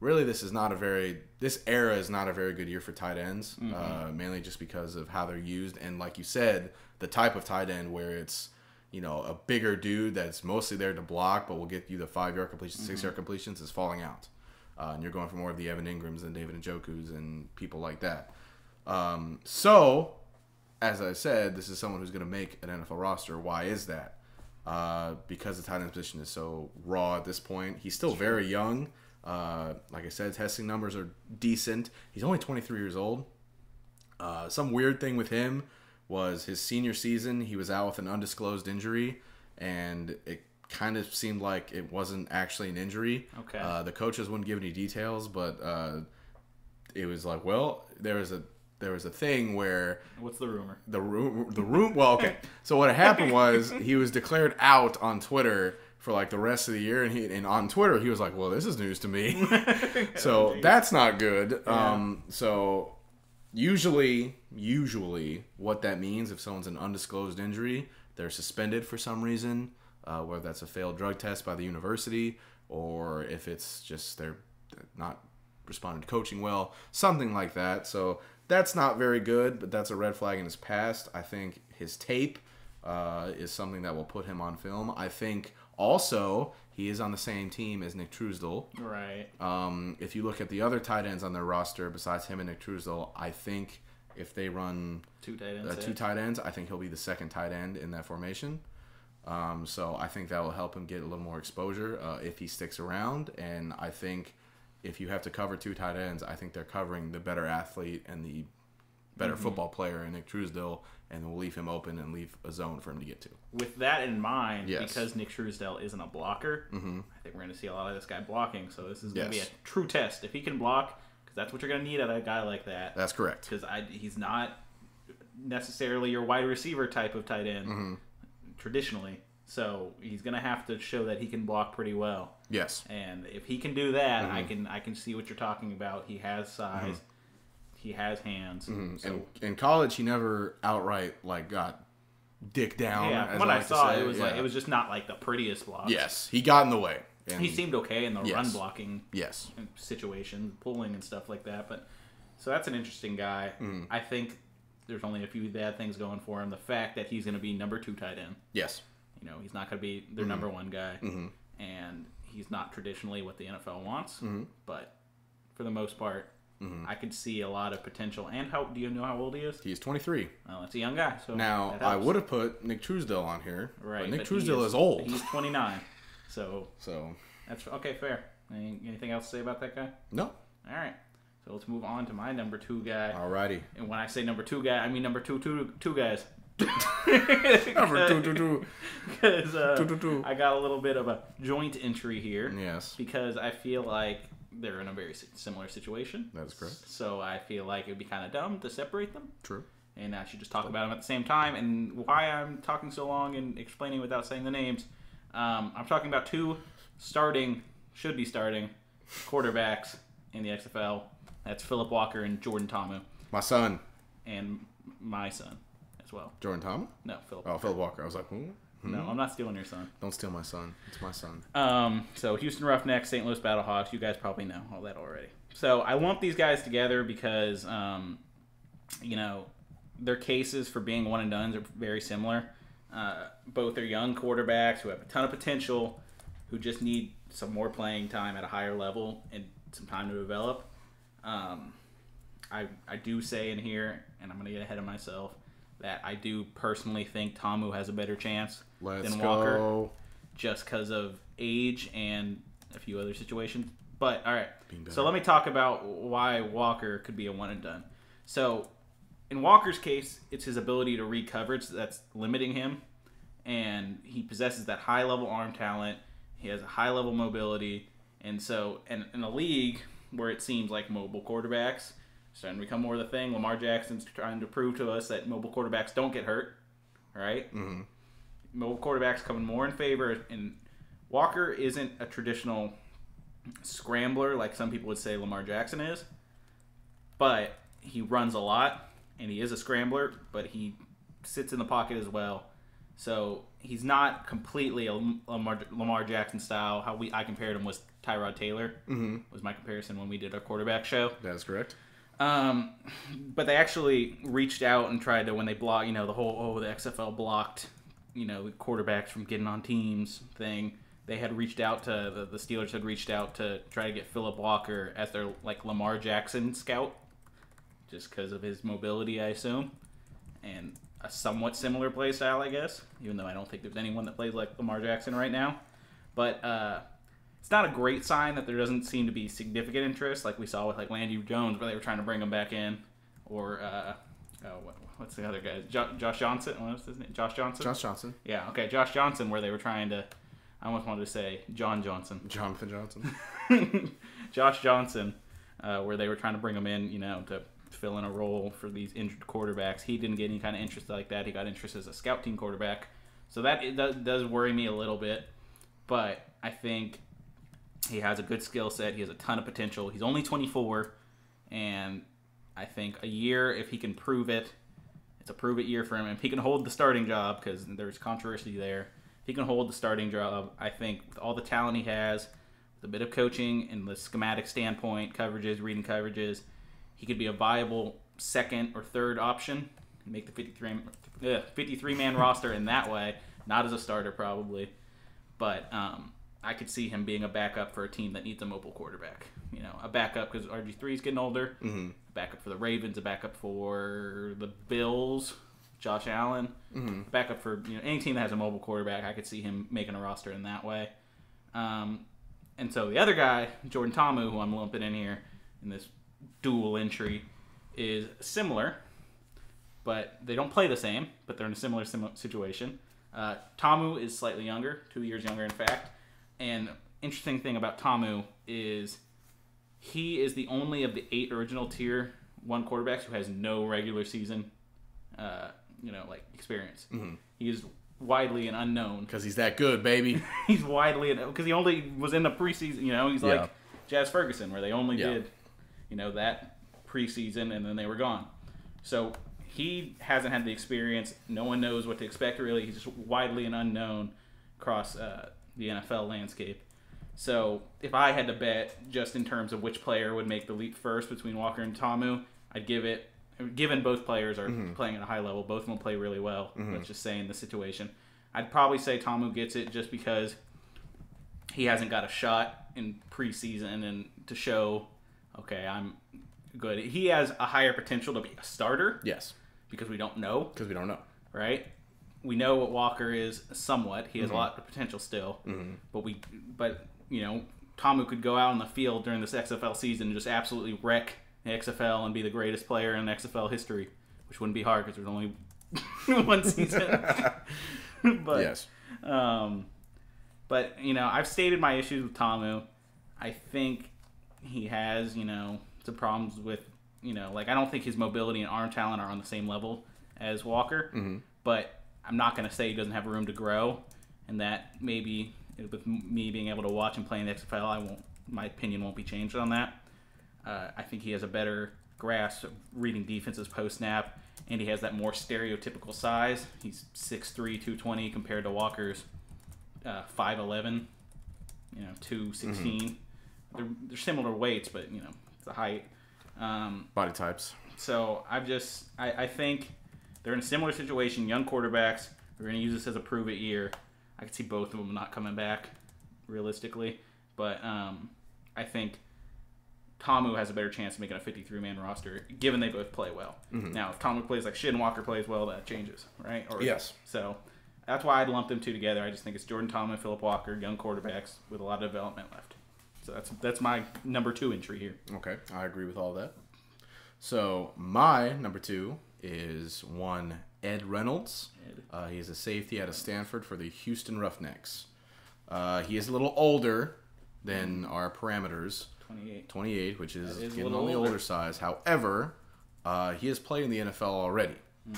really this is not a very, this era is not a very good year for tight ends, uh, mainly just because of how they're used. And like you said, the type of tight end where it's, you know, a bigger dude that's mostly there to block, but will get you the five yard completions, six yard completions is falling out. Uh, and you're going for more of the Evan Engrams and David Njokus and people like that. Um, so, as I said, this is someone who's going to make an NFL roster. Why is that? Uh, because the tight end position is so raw at this point. He's still very young. Uh, like I said, testing numbers are decent. He's only 23 years old. Uh, some weird thing with him was his senior season. He was out with an undisclosed injury, and it kind of seemed like it wasn't actually an injury. Okay. Uh, the coaches wouldn't give any details, but uh, it was like, well, there was a there was a thing where What's the rumor? the room the room well okay so what happened was he was declared out on twitter for like the rest of the year and he and on twitter he was like well this is news to me <laughs> so that's not good um so usually usually what that means if someone's an undisclosed injury they're suspended for some reason uh, whether that's a failed drug test by the university or if it's just they're not responding to coaching well something like that so that's not very good but that's a red flag in his past i think his tape uh, is something that will put him on film. I think also he is on the same team as Nick Truesdell. Right. Um, if you look at the other tight ends on their roster besides him and Nick Truesdell, I think if they run Two tight ends. uh, two tight ends, I think he'll be the second tight end in that formation. Um, so I think that will help him get a little more exposure uh, if he sticks around. And I think if you have to cover two tight ends, I think they're covering the better athlete and the better Mm-hmm. football player in Nick Truesdell, and we'll leave him open and leave a zone for him to get to. With that in mind, Yes. because Nick Truesdell isn't a blocker, Mm-hmm. I think we're going to see a lot of this guy blocking. So this is going to be a true test. If he can block, because that's what you're going to need out of a guy like that. That's correct. Because he's not necessarily your wide receiver type of tight end Mm-hmm. Traditionally. So he's going to have to show that he can block pretty well. Yes. And if he can do that, I Mm-hmm. can I can see what you're talking about. He has size, he has hands. So In, in college, he never outright like got dick down. yeah, what I like to saw, it was like it was just not like the prettiest block. Yes, he got in the way. And he seemed okay in the Yes. run blocking yes. situation, pulling and stuff like that. But so that's an interesting guy. Mm-hmm. I think there's only a few bad things going for him. The fact that he's going to be number two tight end. Yes. You know, he's not going to be Mm-hmm. their number one guy, and he's not traditionally what the NFL wants. Mm-hmm. But for the most part, I could see a lot of potential. And how do you know how old he is? He's 23. Well, that's a young guy. So Now, I would have put Nick Truesdell on here, right. but Nick but Truesdell is, old. He's 29. So So, that's okay. Fair. Anything else to say about that guy? no. All right. So let's move on to my number two guy. Alrighty. And when I say number two guy, I mean number two, two, two guys. <laughs> Number two, two, two. <laughs> Because uh, Two, two, two. I got a little bit of a joint entry here. Yes. Because I feel like they're in a very similar situation. That is correct. So I feel like it would be kind of dumb to separate them. True. And I should just talk about them at the same time. And why I'm talking so long and explaining without saying the names, um, I'm talking about two starting, should be starting, quarterbacks in the XFL. That's Philip Walker and Jordan Ta'amu, My son, and my son as well. Jordan Thomas. No, Philip. Oh, Phil Walker. I was like, hmm? No, I'm not stealing your son. Don't steal my son. It's my son. Um, so Houston Roughnecks, St. Louis Battlehawks. You guys probably know all that already. So I lump these guys together because, um, you know, their cases for being one and duns are very similar. Uh, both are young quarterbacks who have a ton of potential, who just need some more playing time at a higher level and some time to develop. Um, I I do say in here, and I'm going to get ahead of myself, that I do personally think Ta'amu has a better chance Let's than go. Walker just because of age and a few other situations. But all right, so let me talk about why Walker could be a one and done. So in Walker's case, it's his ability to read coverage that's limiting him, and he possesses that high level arm talent. He has a high level mobility, and so in, in a league where it seems like mobile quarterbacks starting to become more of the thing, Lamar Jackson's trying to prove to us that mobile quarterbacks don't get hurt. Right? Mm-hmm. mobile quarterbacks coming more in favor, and Walker isn't a traditional scrambler like some people would say Lamar Jackson is, but he runs a lot and he is a scrambler, but he sits in the pocket as well. So he's not completely a Lamar, Lamar Jackson style. How we I compared him was Tyrod Taylor Mm-hmm. was my comparison when we did our quarterback show. That is correct. Um, but they actually reached out and tried to when they block, you know, the whole oh the XFL blocked, you know, quarterbacks from getting on teams thing. They had reached out to the, the Steelers had reached out to try to get Philip Walker as their like Lamar Jackson scout, just because of his mobility, I assume, and a somewhat similar play style, I guess. Even though I don't think there's anyone that plays like Lamar Jackson right now, but uh, it's not a great sign that there doesn't seem to be significant interest, like we saw with like Landry Jones, where they were trying to bring him back in, or uh, oh, what, what's the other guy? Jo- Josh Johnson. What's his name? Josh Johnson. Josh Johnson. Yeah. Okay, Josh Johnson, where they were trying to. I almost wanted to say John Johnson. Jonathan Johnson. <laughs> Josh Johnson, uh, where they were trying to bring him in, you know, to fill in a role for these injured quarterbacks. He didn't get any kind of interest like that. He got interest as a scout team quarterback. So that does, does worry me a little bit. But I think he has a good skill set. He has a ton of potential. He's only 24. And I think a year, if he can prove it, it's a prove it year for him. If he can hold the starting job, because there's controversy there, if he can hold the starting job, I think with all the talent he has, with a bit of coaching and the schematic standpoint, coverages, reading coverages, he could be a viable second or third option make the 53 uh, 53 man <laughs> roster in that way. Not as a starter probably, but um, I could see him being a backup for a team that needs a mobile quarterback. You know, a backup because RG 3 is getting older. Mm-hmm. A backup for the Ravens. A backup for the Bills. Josh Allen. Mm-hmm. Backup for you know any team that has a mobile quarterback. I could see him making a roster in that way. Um, and so the other guy, Jordan Ta'amu, who I'm lumping in here in this dual entry, is similar, but they don't play the same, but they're in a similar sim- situation. Uh, Ta'amu is slightly younger, two years younger, in fact. And interesting thing about Ta'amu is he is the only of the eight original tier one quarterbacks who has no regular season, uh, you know, like experience. Mm-hmm. He is widely an unknown Because he's that good, baby. <laughs> he's widely because he only was in the preseason. You know, he's Yeah. like Jazz Ferguson, where they only Yeah. did, you know, that preseason and then they were gone. So he hasn't had the experience. No one knows what to expect really. He's just widely an unknown across uh, the NFL landscape. So if I had to bet just in terms of which player would make the leap first between Walker and Ta'amu, I'd give it. Given both players are playing at a high level, both of them play really well. Let's just say in the situation, I'd probably say Ta'amu gets it just because he hasn't got a shot in preseason and to show, okay, I'm good. He has a higher potential to be a starter yes, because we don't know, because we don't know. right? We know what Walker is somewhat. He has a lot of potential still, but we, but you know, Ta'amu could go out on the field during this XFL season and just absolutely wreck the XFL and be the greatest player in XFL history, which wouldn't be hard because there's only <laughs> one season. <laughs> but yes, um, but you know, I've stated my issues with Ta'amu. I think he has, you know, some problems with, you know, like I don't think his mobility and arm talent are on the same level as Walker. But I'm not going to say he doesn't have room to grow, and that maybe with me being able to watch him play in the XFL, I won't. My opinion won't be changed on that. Uh, I think he has a better grasp of reading defenses post snap, and he has that more stereotypical size. He's 6'3", 220 compared to Walker's uh, 5'11", you know, 216. They're, they're similar weights, but, you know, it's the height. Um, body types. so I've just I, I think they're in a similar situation. Young quarterbacks. We're going to use this as a prove it year. I could see both of them not coming back, realistically. But um, I think Ta'amu has a better chance of making a 53 man roster, given they both play well. Now, if Ta'amu plays like shit and Walker plays well, that changes, right? Or, Yes. So that's why I'd lump them two together. I just think it's Jordan Ta'amu and Philip Walker, young quarterbacks with a lot of development left. So that's that's my number two entry here. Okay, I agree with all that. So my number two is one Ed Reynolds. Ed. Uh, he is a safety out of Stanford for the Houston Roughnecks. Uh, he is a little older than our parameters, 28. 28, which is, is a getting little on the older. older size. However, uh, he has played in the NFL already.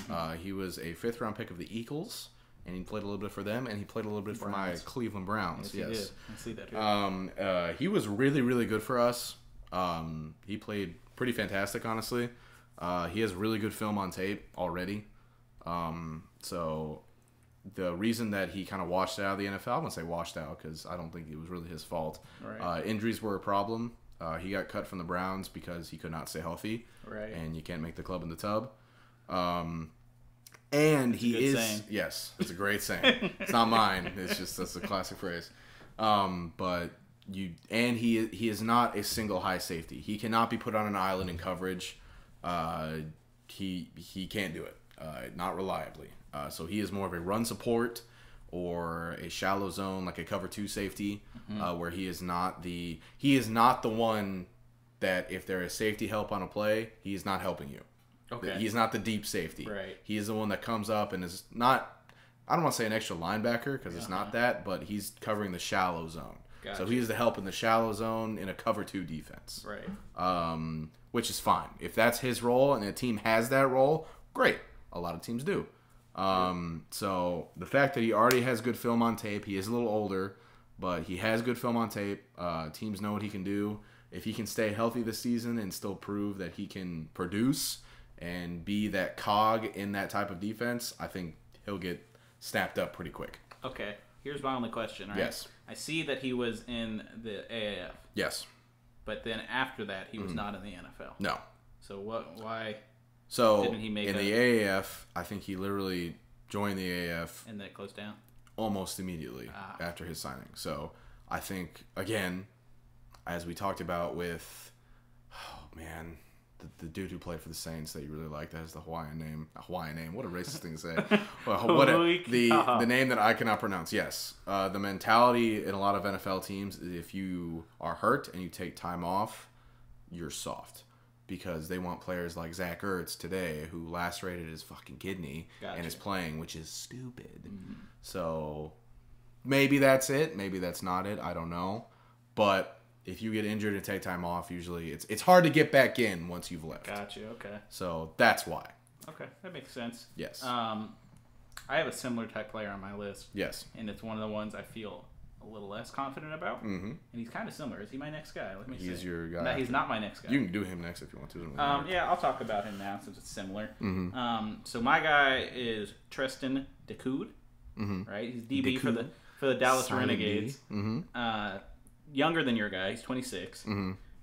Uh, he was a fifth round pick of the Eagles, and he played a little bit for them, and he played a little bit for my Cleveland Browns. Yes, yes. he did. I see that. Here. Um, uh, he was really, really good for us. Um, he played pretty fantastic, honestly. Uh, he has really good film on tape already. Um, so the reason that he kind of washed out of the NFL, I'm gonna say washed out because I don't think it was really his fault. Right. Uh, injuries were a problem. Uh, he got cut from the Browns because he could not stay healthy. Right. And you can't make the club in the tub. Um, and he good is saying. yes, it's a great saying. <laughs> it's not mine. It's just that's a classic phrase. Um, but you and he he is not a single high safety. He cannot be put on an island in coverage. Uh, he he can't do it. Uh, not reliably. Uh, so he is more of a run support or a shallow zone, like a cover two safety, uh, where he is not the he is not the one that if there is safety help on a play, he is not helping you. Okay. He's not the deep safety. Right. He is the one that comes up and is not. I don't want to say an extra linebacker because it's not that, but he's covering the shallow zone. So Gotcha. he's the help in the shallow zone in a cover two defense, right. um, which is fine. If that's his role and a team has that role, great. A lot of teams do. Um, so the fact that he already has good film on tape, he is a little older, but he has good film on tape. Uh, teams know what he can do. If he can stay healthy this season and still prove that he can produce and be that cog in that type of defense, I think he'll get snapped up pretty quick. Okay. Here's my only question. Right? Yes. I see that he was in the AAF, Yes. but then after that, he Mm-hmm. was not in the NFL. No. So what? Why? So Didn't he make in a- the AAF, I think he literally joined the AAF and that closed down. almost immediately Ah. after his signing. So I think again, as we talked about with, oh man, the, the dude who played for the Saints that you really like that has the Hawaiian name. A Hawaiian name. What a racist thing to say. <laughs> Well, what a, the the name that I cannot pronounce. Yes, uh, the mentality in a lot of NFL teams is if you are hurt and you take time off, you're soft. Because they want players like Zach Ertz today, who lacerated his fucking kidney and is playing, which is stupid. So maybe that's it. Maybe that's not it. I don't know. But if you get injured and take time off, usually it's it's hard to get back in once you've left. Gotcha. Okay. So that's why. Okay, that makes sense. Yes. Um, I have a similar type player on my list, Yes. and it's one of the ones I feel a little less confident about. Mm-hmm. And he's kind of similar. Is he my next guy? Let me He's see. your guy No, he's not my next guy. You can do him next if you want to. Um, yeah, I'll talk about him now since it's similar. Mm-hmm. Um, so my guy is Treston Decoud, Mm-hmm. right? He's DB for the for the Dallas. Renegades. Mm-hmm. Uh, younger than your guy. He's 26.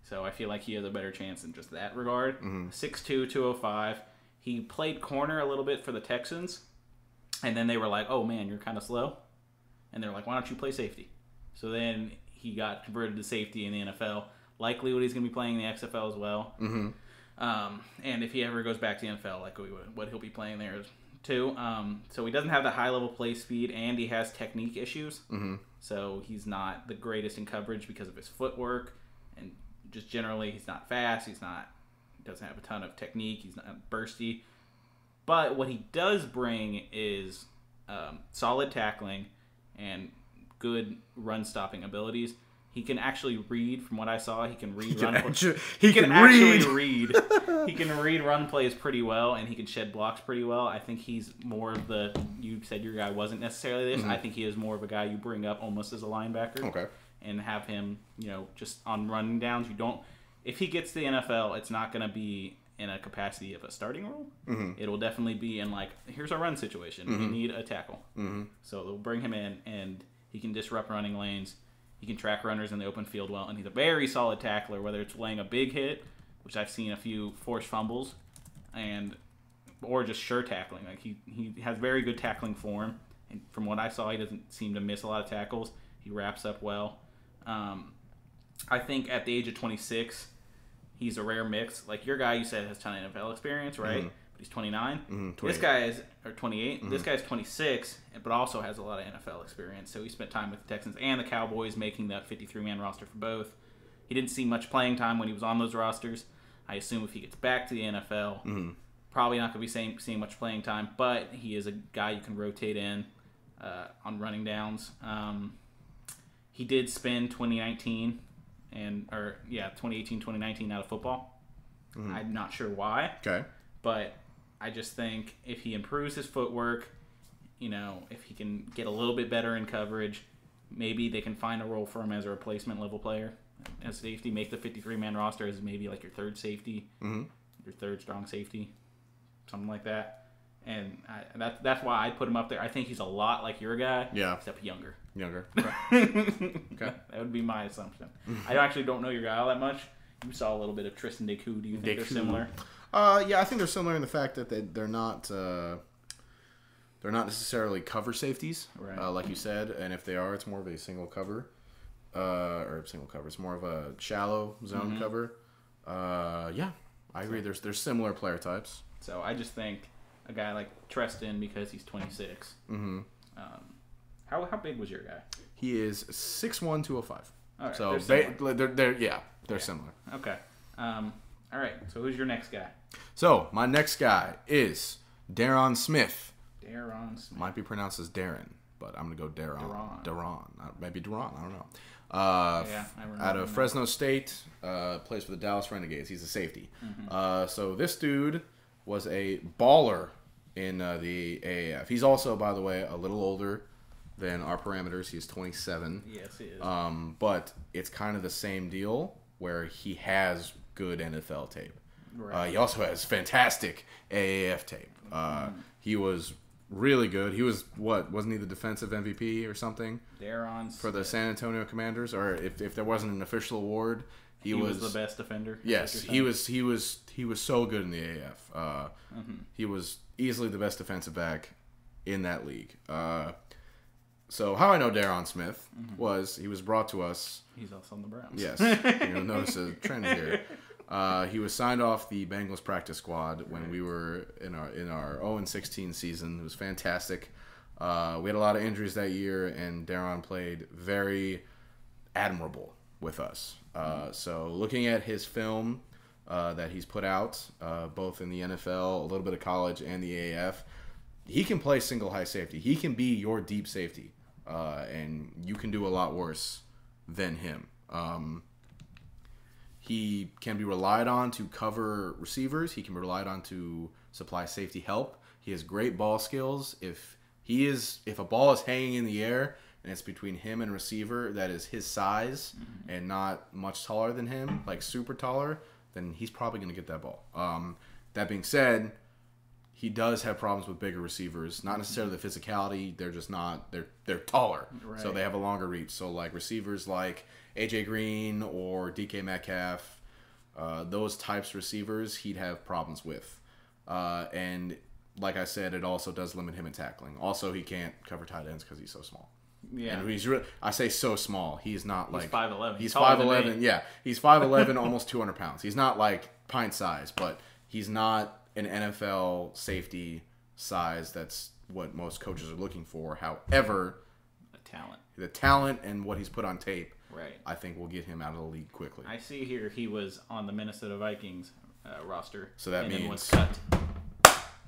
So I feel like he has a better chance in just that regard. Mm-hmm. 6'2", 205. He played corner a little bit for the Texans, and then they were like, "Oh man, you're kind of slow," and they're like, "Why don't you play safety?" So then he got converted to safety in the NFL. Likely, what he's going to be playing in the XFL as well. Mm-hmm. Um, and if he ever goes back to the NFL, like what he'll be playing there too. Um, so he doesn't have the high level play speed, and he has technique issues. Mm-hmm. So he's not the greatest in coverage because of his footwork, and just generally he's not fast. He's not doesn't have a ton of technique. He's not bursty. But what he does bring is um, solid tackling and good run stopping abilities. He can actually read, from what I saw, he can read <laughs> run. plays. actu- he can actually read. he can <laughs> read run plays pretty well, and he can shed blocks pretty well. I think he's more of the. You said your guy wasn't necessarily this. I think he is more of a guy you bring up almost as a linebacker. Mm-hmm. Okay. And have him, you know, just on running downs. You don't. If he gets to the NFL, it's not going to be in a capacity of a starting role. Mm-hmm. It will definitely be in like, here's a run situation. We need a tackle. Mm-hmm. So they'll bring him in, and he can disrupt running lanes. He can track runners in the open field well, and he's a very solid tackler. Whether it's laying a big hit, which I've seen a few forced fumbles, and or just sure tackling. Like he he has very good tackling form, and from what I saw, he doesn't seem to miss a lot of tackles. He wraps up well. Um, I think at the age of 26, he's a rare mix. Like your guy, you said has ton of NFL experience, right? But he's 29. This 28. guy is or 28. This guy's 26, but also has a lot of NFL experience. So he spent time with the Texans and the Cowboys, making that 53 man roster for both. He didn't see much playing time when he was on those rosters. I assume if he gets back to the NFL, probably not going to be seeing, seeing much playing time, but he is a guy you can rotate in uh, on running downs. Um, he did spend 2019 and or yeah 2018 2019 out of football. I'm not sure why, Okay. but I just think if he improves his footwork, you know, if he can get a little bit better in coverage, maybe they can find a role for him as a replacement level player as safety. Make the 53 man roster as maybe like your third safety, mm-hmm. your third strong safety, something like that. And I, that's that's why I'd put him up there. I think he's a lot like your guy, Yeah. except younger. Younger. <laughs> Okay. <laughs> That would be my assumption. I actually don't know your guy all that much. You saw a little bit of Treston Deku. Do you think they're similar? Uh, yeah, I think they're similar in the fact that they, they're not uh, they're not necessarily cover safeties, Right. uh, like you said. And if they are, it's more of a single cover, uh, or single cover. It's more of a shallow zone Mm-hmm. cover. Uh, yeah, I agree. There's there's similar player types. So I just think a guy like Treston because he's 26. Mm-hmm. Um, how how big was your guy? He is 6'1", 205. All right, so they're they, they're, they're yeah they're similar. Okay. Um, all right. So who's your next guy? So my next guy is Derron Smith. Derron Smith. Might be pronounced as Darren, but I'm gonna go Daron. Daron. Daron. Uh, Maybe Daron. I don't know. Uh, Yeah, f- I remember out of. Fresno State, uh, plays for the Dallas Renegades. He's a safety. Mm-hmm. Uh, so this dude was a baller in uh, the AAF. He's also, by the way, a little older than our parameters. He's 27. Yes, he is. Um, but it's kind of the same deal where he has good NFL tape. Uh, he also has fantastic AAF tape. Uh, he was really good. He was what wasn't he the defensive MVP or something Derron for the San Antonio Commanders? Or if, if there wasn't an official award, He, He was, was, the best defender. Yes, he was. He was. He was so good in the AF. Uh, Mm-hmm. He was easily the best defensive back in that league. Uh, so how I know Derron Smith Mm-hmm. was he was brought to us. He's also on the Browns. Yes, <laughs> you'll notice a trend here. Uh, he was signed off the Bengals practice squad when we were in our in our 0 and 16 season. It was fantastic. Uh, we had a lot of injuries that year, and Derron played very admirable with us. Uh, so looking at his film uh, that he's put out, uh, both in the NFL, a little bit of college, and the AAF, he can play single high safety. He can be your deep safety, uh, and you can do a lot worse than him. Um, he can be relied on to cover receivers. He can be relied on to supply safety help. He has great ball skills. If he is, if a ball is hanging in the air and it's between him and receiver that is his size and not much taller than him, like super taller, then he's probably going to get that ball. Um, that being said, he does have problems with bigger receivers. Not necessarily the physicality; they're just not. They're they're taller, so they have a longer reach. So like receivers like AJ Green or DK Metcalf, uh, those types of receivers, he'd have problems with. Uh, and like I said, it also does limit him in tackling. Also, he can't cover tight ends because he's so small. Yeah. And he's re- I say so small. He's not like 5'11". He's He's five eleven. Yeah, he's five eleven, <laughs> almost two hundred pounds. He's not like pint size, but he's not an NFL safety size. That's what most coaches are looking for. However, A talent. the talent and what he's put on tape, Right. I think we'll get him out of the league quickly. I see here he was on the Minnesota Vikings uh, roster. So that and then was means- cut.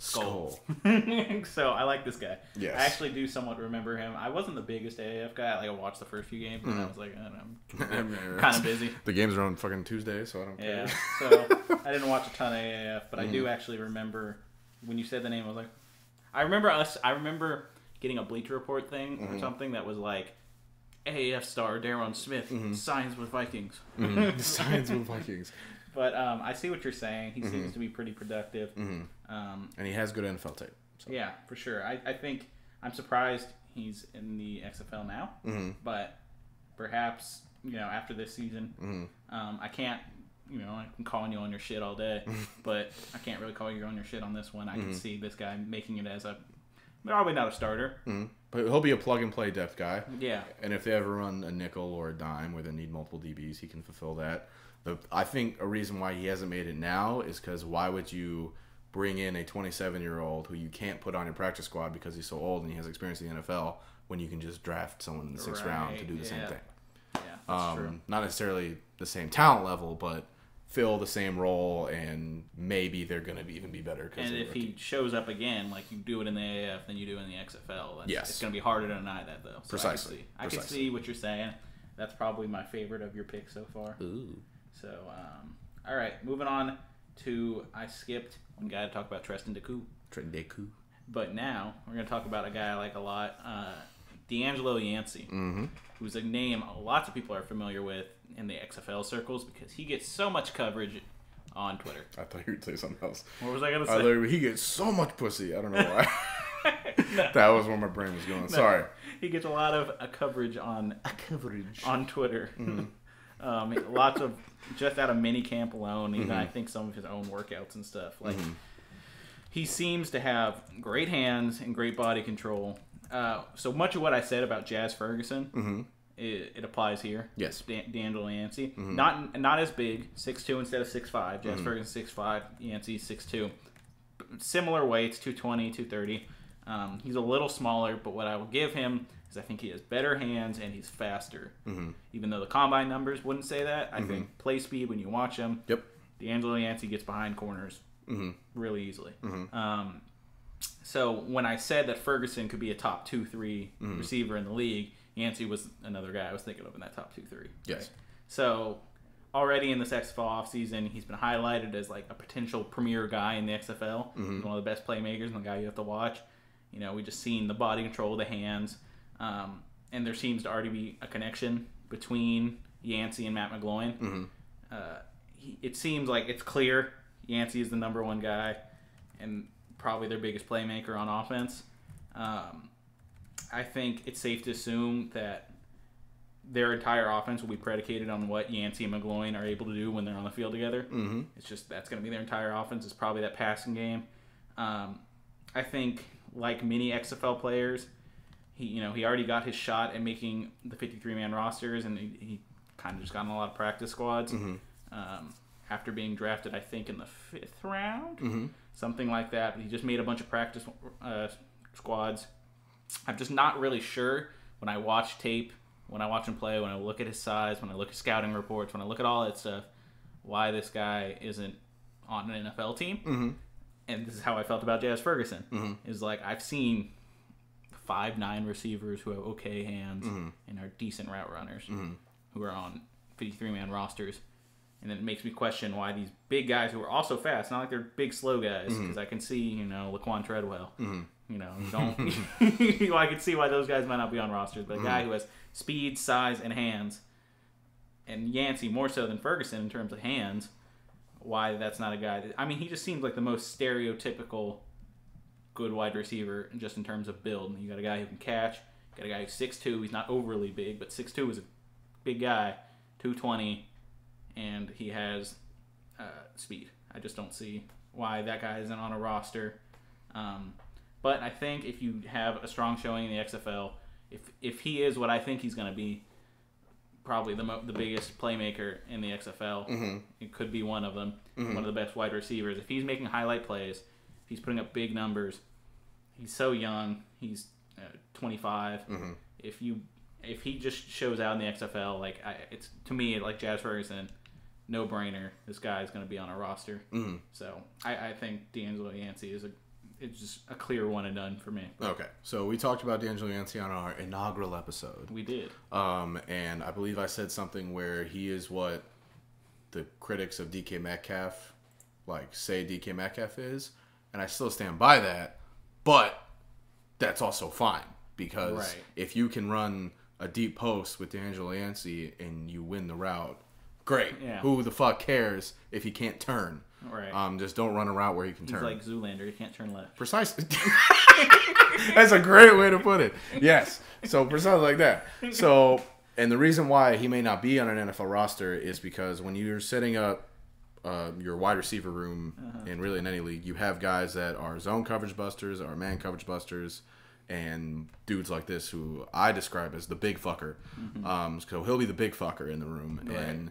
Skol. <laughs> so I like this guy. Yes. I actually do somewhat remember him. I wasn't the biggest AAF guy. Like I watched the first few games, and I was like, I don't know, <laughs> kind of busy. <laughs> The games are on fucking Tuesday, so I don't Yeah. care. So I didn't watch a ton of AAF, but I do Mm-hmm. actually remember when you said the name. I was like, I remember us. I remember getting a Bleacher Report thing Mm-hmm. or something that was like. AAF star Derron Smith Mm-hmm. signs with Vikings. <laughs> Signs with Vikings, But um, I see what you're saying. He Mm-hmm. seems to be pretty productive. Um, and he has good NFL tape. So. yeah, for sure. I, I think I'm surprised he's in the XFL now, Mm-hmm. but perhaps you know after this season, Mm-hmm. um, I can't. You know, I'm calling you on your shit all day, <laughs> but I can't really call you on your shit on this one. I Mm-hmm. can see this guy making it as a probably not a starter. But he'll be a plug and play depth guy. Yeah, And if they ever run a nickel or a dime where they need multiple DBs, he can fulfill that. The, I think a reason why he hasn't made it now is because why would you bring in a 27 year old who you can't put on your practice squad because he's so old and he has experience in the NFL when you can just draft someone in the sixth round to do the same thing? yeah, that's true. Um, not necessarily the same talent level, but fill the same role and maybe they're going to even be better. Cause And if he shows up again, like you do it in the AF, then you do it in the XFL. That's, Yes. it's going to be harder to deny that, though. So Precisely. I can, see, I can see what you're saying. That's probably my favorite of your picks so far. Ooh. So, um, all right, moving on to I skipped one guy to talk about Treston Deku, Trent Deku. but now we're going to talk about a guy I like a lot, uh, D'Angelo Yancey, Mm-hmm. who's a name lots of people are familiar with in the XFL circles because he gets so much coverage on Twitter. I thought you would say something else. What was I going to I say? he gets so much pussy. I don't know why. <laughs> <laughs> that was where my brain was going. Sorry. he gets a lot of uh, coverage on Coverage. on Twitter. <laughs> Mm-hmm. um, lots of just out of mini camp alone, even Mm-hmm. I think some of his own workouts and stuff. Like he seems to have great hands and great body control. Uh, so much of what I said about Jazz Ferguson, it, it applies here. Mm-hmm. Yes. Mm-hmm. D'Angelo Yancey, not not as big, six two instead of six five. Jazz Ferguson six five, Yancey six two. Similar weights, 220, 230. Um, he's a little smaller, but what I will give him is I think he has better hands and he's faster. Mm-hmm. Even though the combine numbers wouldn't say that, I think play speed when you watch him, Yep. D'Angelo Yancey gets behind corners really easily. Um, so when I said that Ferguson could be a top two, three receiver in the league, Yancey was another guy I was thinking of in that top two, three. Yes. So already in this XFL offseason, he's been highlighted as like a potential premier guy in the XFL. He's one of the best playmakers and the guy you have to watch. You know, we just seen the body control, the hands, um, and there seems to already be a connection between Yancey and Matt McGloin. Uh, he, it seems like it's clear Yancey is the number one guy and probably their biggest playmaker on offense. Um, I think it's safe to assume that their entire offense will be predicated on what Yancey and McGloin are able to do when they're on the field together. Mm-hmm. It's just that's going to be their entire offense. It's probably that passing game. Um, I think like many XFL players, he you know he already got his shot at making the 53 man rosters, and he, he kind of just got in a lot of practice squads. Um, after being drafted, I think in the fifth round, something like that. But he just made a bunch of practice uh, squads. I'm just not really sure when I watch tape, when I watch him play, when I look at his size, when I look at scouting reports, when I look at all that stuff, why this guy isn't on an NFL team. Mm-hmm. And this is how I felt about Jazz Ferguson. Mm-hmm. Is like I've seen five nine receivers who have okay hands mm-hmm. and are decent route runners who are on 53 man rosters. And then it makes me question why these big guys who are also fast, not like they're big slow guys, because I can see, you know, Laquan Treadwell. You know, don't. <laughs> well, I can see why those guys might not be on rosters, but a guy who has speed, size, and hands, and Yancey more so than Ferguson in terms of hands, why that's not a guy. That, I mean, he just seems like the most stereotypical good wide receiver just in terms of build. You got a guy who can catch. Got a guy who's 6'2". He's not overly big, but 6'2 is a big guy. 220, and he has uh, speed. I just don't see why that guy isn't on a roster. Um, but I think if you have a strong showing in the XFL, if if he is what I think he's going to be, probably the mo- the biggest playmaker in the XFL, mm-hmm. it could be one of them, mm-hmm. one of the best wide receivers. If he's making highlight plays, he's putting up big numbers, he's so young. He's uh, 25. Mm-hmm. If you if he just shows out in the XFL, like I, it's to me like Jazz Ferguson, no brainer. This guy is going to be on a roster. So I, I think D'Angelo Yancey is a it's just a clear one and done for me. Okay, so we talked about D'Angelo Yancey on our inaugural episode, We did. um, and I believe I said something where he is what the critics of DK Metcalf like say DK Metcalf is, and I still stand by that. But that's also fine because Right. if you can run a deep post with D'Angelo Yancey and you win the route, great. Yeah. Who the fuck cares if he can't turn? Right. Um, just don't run a route where he can He's turn. like Zoolander. He can't turn left. Precisely. <laughs> That's a great way to put it. Yes. So precisely like that. So, and the reason why he may not be on an NFL roster is because when you're setting up uh, your wide receiver room, and really in any league, you have guys that are zone coverage busters, or man coverage busters, and dudes like this who I describe as the big fucker. Um, so he'll be the big fucker in the room, and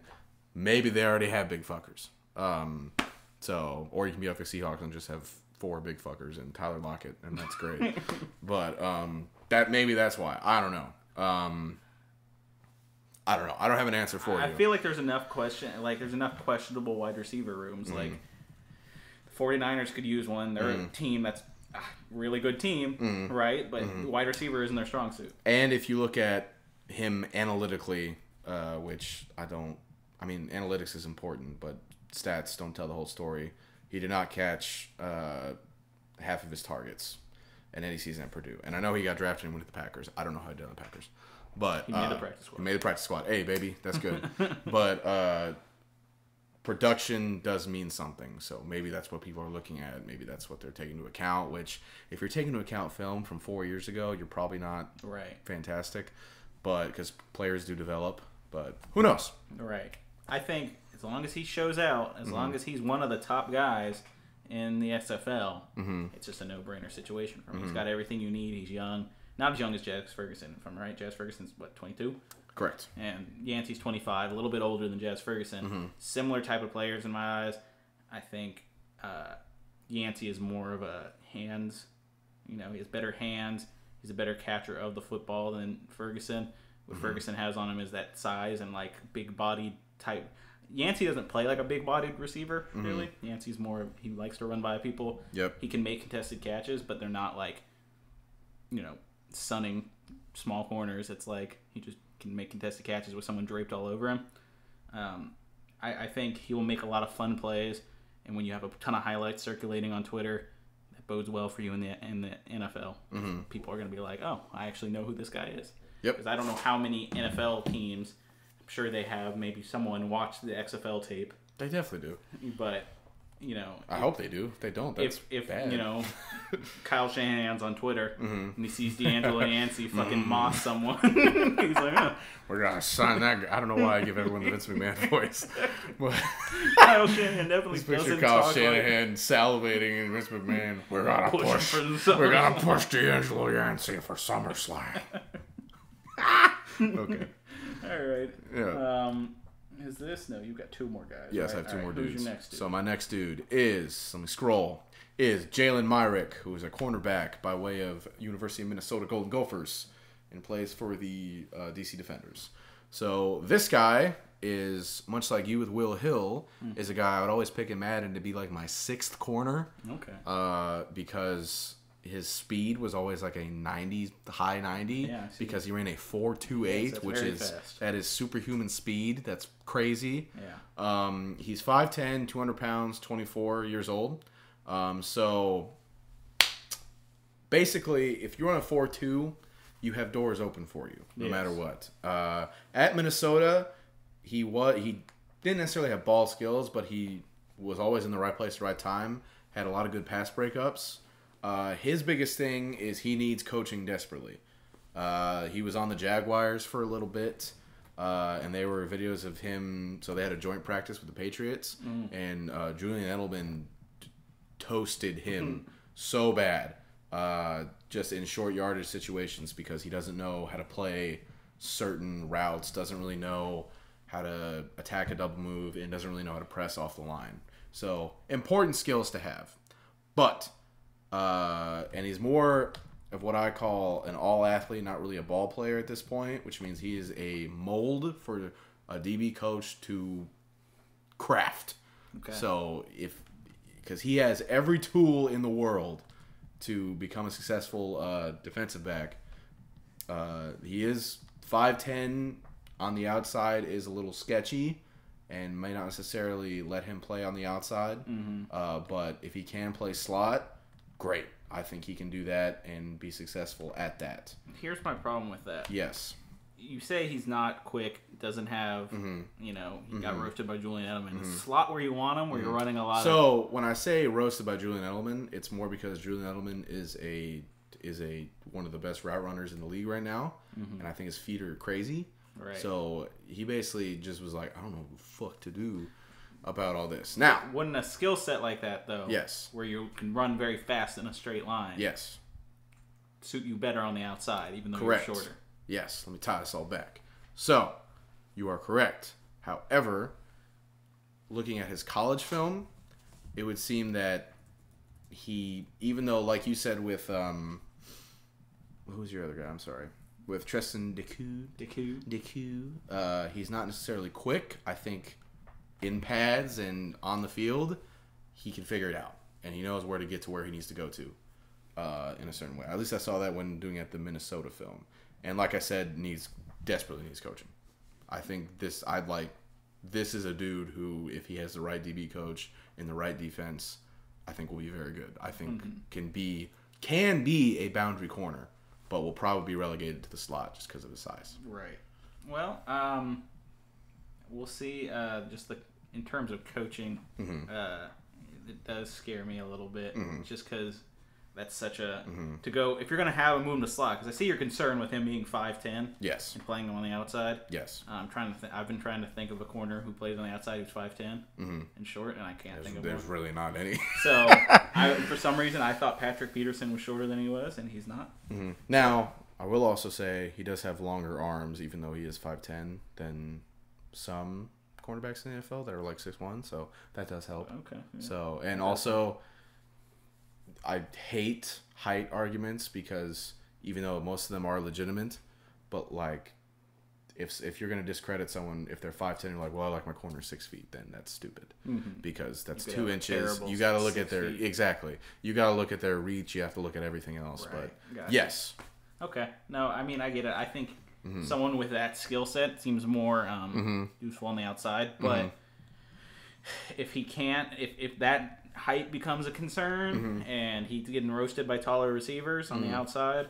maybe they already have big fuckers. Um, so, or you can be like the Seahawks and just have four big fuckers and Tyler Lockett, and that's great. <laughs> but um, that maybe that's why. I don't know. Um, I don't know. I don't have an answer for I you. I feel like there's enough question like there's enough questionable wide receiver rooms. Like the 49ers could use one. They're a team that's a really good team, right? But wide receiver isn't their strong suit. and if you look at him analytically, uh, which I don't. I mean, analytics is important, but stats don't tell the whole story. He did not catch uh, half of his targets in any season at Purdue, and I know he got drafted and went to the Packers. I don't know how he did on the Packers, but he made the practice squad. He made the practice squad. Hey, baby, that's good. <laughs> but uh, production does mean something, so maybe that's what people are looking at. Maybe that's what they're taking into account. Which, if you're taking into account film from four years ago, you're probably not Right. fantastic, but because players do develop. But who knows? Right. I think as long as he shows out, as long mm-hmm. as he's one of the top guys in the XFL, mm-hmm. it's just a no-brainer situation for him. He's mm-hmm. got everything you need. He's young, not as young as Jazz Ferguson, if I'm right. Jazz Ferguson's what 22, Correct. and Yancey's 25, a little bit older than Jazz Ferguson. Similar type of players in my eyes. I think uh, Yancey is more of a hands. You know, he has better hands. He's a better catcher of the football than Ferguson. What Ferguson has on him is that size and like big body type. Yancey doesn't play like a big bodied receiver, really. Yancey's more he likes to run by people. Yep. He can make contested catches, but they're not like you know, sunning small corners. It's like he just can make contested catches with someone draped all over him. Um, I, I think he will make a lot of fun plays, and when you have a ton of highlights circulating on Twitter, that bodes well for you in the in the NFL. People are going to be like, "Oh, I actually know who this guy is." Yep. Because I don't know how many NFL teams. Sure they have maybe someone watch the XFL tape, They definitely do. but you know, I hope they do. If they don't, that's if if bad. you know <laughs> Kyle Shanahan's on Twitter Mm-hmm. and he sees D'Angelo <laughs> Yancey fucking moss someone, <laughs> he's like, oh, we're gonna sign that. guy. I don't know why I give everyone the Vince McMahon voice, but Kyle Shanahan definitely picture doesn't Kyle Shanahan salivating and Vince McMahon. We're gonna Pushing push. We're gonna push D'Angelo Yancey for SummerSlam. okay. All right. Yeah. Um, is this no? You've got two more guys. Yes, I have two All more right, dudes. Who's your next dude? So my next dude is let me scroll. Is Jalen Myrick, who is a cornerback by way of University of Minnesota Golden Gophers, and plays for the uh, DC Defenders. So this guy is much like you with Will Hill, Hmm. is a guy I would always pick in Madden to be like my sixth corner, okay. uh, because his speed was always like a 90 high 90 Yeah, because he ran a 428 Yes, which is fast. his superhuman speed that's crazy Yeah. um, he's 5'10 200 pounds 24 years old um, so basically if you're on a 4-2 you have doors open for you no Yes. matter what uh, at minnesota he was he didn't necessarily have ball skills but he was always in the right place at the right time had a lot of good pass breakups uh, his biggest thing is he needs coaching desperately uh, he was on the Jaguars for a little bit, uh, and they were videos of him. So they had a joint practice with the Patriots, and uh, Julian Edelman t- toasted him so bad, uh, just in short yardage situations because he doesn't know how to play certain routes, doesn't really know how to attack a double move, and doesn't really know how to press off the line. So important skills to have, but uh, and he's more of what I call an all athlete, not really a ball player at this point, which means he is a mold for a DB coach to craft. Okay. So if because he has every tool in the world to become a successful uh, defensive back, uh, he is five ten on the outside is a little sketchy. And may not necessarily let him play on the outside, uh, but if he can play slot, great. I think he can do that and be successful at that. Here's my problem with that. Yes. You say he's not quick, doesn't have, Mm-hmm. you know, he got mm-hmm. roasted by Julian Edelman. Is Slot where you want him, where you're mm-hmm. running a lot of. So when I say roasted by Julian Edelman, it's more because Julian Edelman is a is a one of the best route runners in the league right now, and I think his feet are crazy. Right. So he basically just was like, I don't know what the fuck to do about all this. Now, Wouldn't a skill set like that though? Yes. Where you can run very fast in a straight line. yes, Suit you better on the outside, even though correct. you're shorter. Yes, let me tie this all back. So, you are correct. However, looking at his college film, it would seem that he, even though, like you said, with um, who was your other guy? I'm sorry, with Treston Decoud. Deku. Decoud, uh, he's not necessarily quick. I think in pads and on the field, he can figure it out, and he knows where to get to where he needs to go to, uh, in a certain way. At least I saw that when doing at the Minnesota film. And like I said, needs desperately needs coaching. I think this I'd like. This is a dude who, if he has the right DB coach and the right defense, I think will be very good. I think can be can be a boundary corner, but will probably be relegated to the slot just because of his size. Right. Well, um, we'll see. Uh, just the in terms of coaching, Mm-hmm. uh, it does scare me a little bit, just because that's such a Mm-hmm. to go. If you're gonna have him move to slot, because I see your concern with him being five ten Yes. and playing on the outside. Yes. I'm trying to. Th- I've been trying to think of a corner who plays on the outside who's five and short, and I can't think of Mm-hmm. There's one. really not any. <laughs> So, I, for some reason, I thought Patrick Peterson was shorter than he was, and he's not. now, I will also say he does have longer arms, even though he is 5'10, than some cornerbacks in the NFL that are like six one, so that does help. Okay. yeah. So, and also, I hate height arguments because even though most of them are legitimate, but like, if, if you're gonna discredit someone if they're five ten, you're like, well, I like my corner six feet, then that's stupid mm-hmm. because that's two inches. You got to look at their feet. exactly. You got to look at their reach. You have to look at everything else. Right. But Gotcha. yes, Okay. No, I mean I get it. I think Mm-hmm. someone with that skill set seems more um, useful on the outside. But Mm-hmm. if he can't, if if that height becomes a concern Mm-hmm. and he's getting roasted by taller receivers on the outside,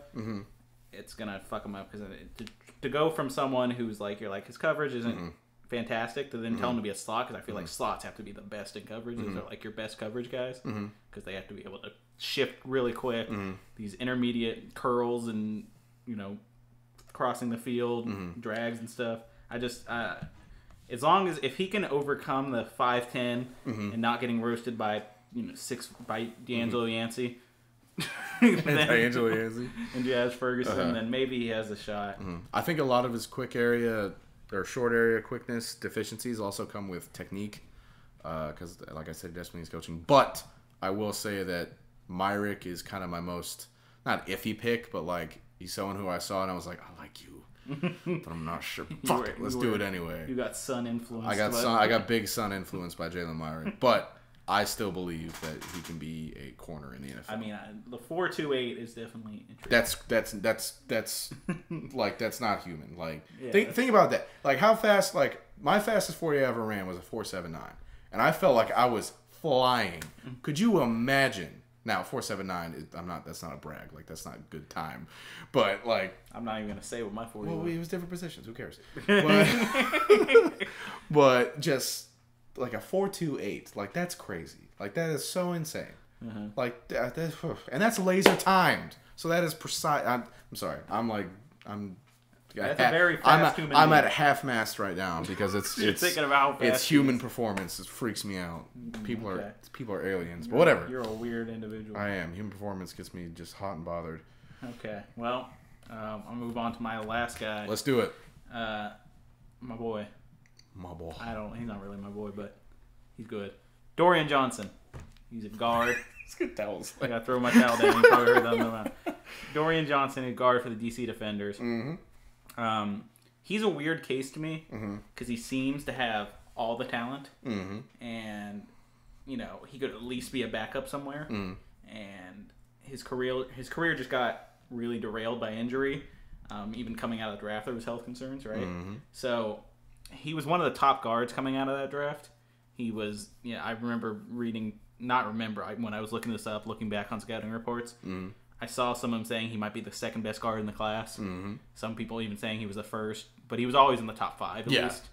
it's gonna fuck him up because to, to go from someone who's like you're like his coverage isn't fantastic to then Mm-hmm. tell him to be a slot because I feel like slots have to be the best in coverage. Those are like your best coverage guys because Mm-hmm. they have to be able to shift really quick. These intermediate curls and you know crossing the field, Mm-hmm. drags and stuff. I just uh, as long as if he can overcome the five Mm-hmm. and not getting roasted by you know six by D'Angelo Yancey. <laughs> <laughs> then- Angelo Yancey. and Jazz Ferguson, Uh-huh. then maybe he has a shot. I think a lot of his quick area or short area quickness deficiencies also come with technique. Because, like I said, desperately is coaching. But I will say that Myrick is kind of my most not iffy pick, but like he's someone who I saw and I was like, I like you, <laughs> but I'm not sure. Fuck were- it, let's do were- it anyway. You got sun influence. I got sun, I got big sun influenced by Jalen Myrick, <laughs> but I still believe that he can be a corner in the NFL. I mean, I, the four two eight is definitely interesting. That's that's that's that's like that's not human. Like Yeah, think think about that. Like how fast like my fastest forty I ever ran was a four seven nine, and I felt like I was flying. Mm-hmm. Could you imagine? Now four seven nine, I'm not. That's not a brag. Like that's not good time, but like I'm not even gonna say what my forty well, was. it was different positions. Who cares? <laughs> But, <laughs> but just like a four two eight, like that's crazy. Like that is so insane. Uh-huh. Like that, that, and that's laser timed. So that is precise. I'm, I'm sorry. I'm like I'm. That's a very <laughs> I'm, fast at, human I'm being. at a half mast right now because it's <laughs> You're it's thinking about how it's fast he human performance. It freaks me out. People okay. are people are aliens, but whatever. You're a weird individual. I am. Human performance gets me just hot and bothered. Okay, well, um, I'll move on to my last guy. Let's do it, Uh, my boy. my boy. I don't. He's not really my boy, but he's good. Dorian Johnson. He's a guard. <laughs> That was I gotta throw my towel down. You probably heard that on the. Dorian Johnson, a guard for the DC Defenders. Mm-hmm. Um, he's a weird case to me because he seems to have all the talent, mm-hmm. and you know he could at least be a backup somewhere. And his career, his career just got really derailed by injury. Um, even coming out of the draft, there was health concerns, right? So he was one of the top guards coming out of that draft. He was, yeah, I remember reading, not remember, I, when I was looking this up, looking back on scouting reports, I saw some of them saying he might be the second best guard in the class. Mm-hmm. Some people even saying he was the first, but he was always in the top five at Yeah. least.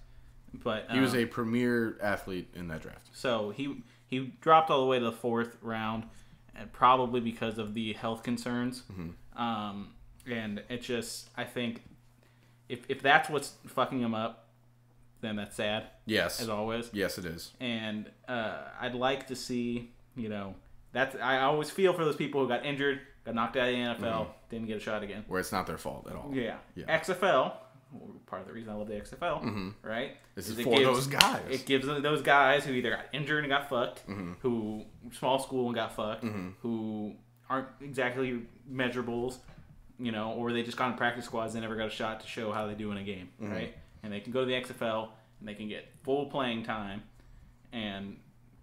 But He was um, a premier athlete in that draft. so he he dropped all the way to the fourth round, and probably because of the health concerns. Um, and it just, I think, if if that's what's fucking him up, then that's sad Yes. as always. Yes, it is. And uh, I'd like to see, you know, that's I always feel for those people who got injured, got knocked out of the NFL, didn't get a shot again. Where it's not their fault at all. Yeah. Yeah. XFL, part of the reason I love the XFL, right? This is is for those guys. It gives those guys who either got injured and got fucked, Mm-hmm. who small school and got fucked, who aren't exactly measurables, you know, or they just got in practice squads and never got a shot to show how they do in a game, Mm-hmm. right? And they can go to the XFL and they can get full playing time and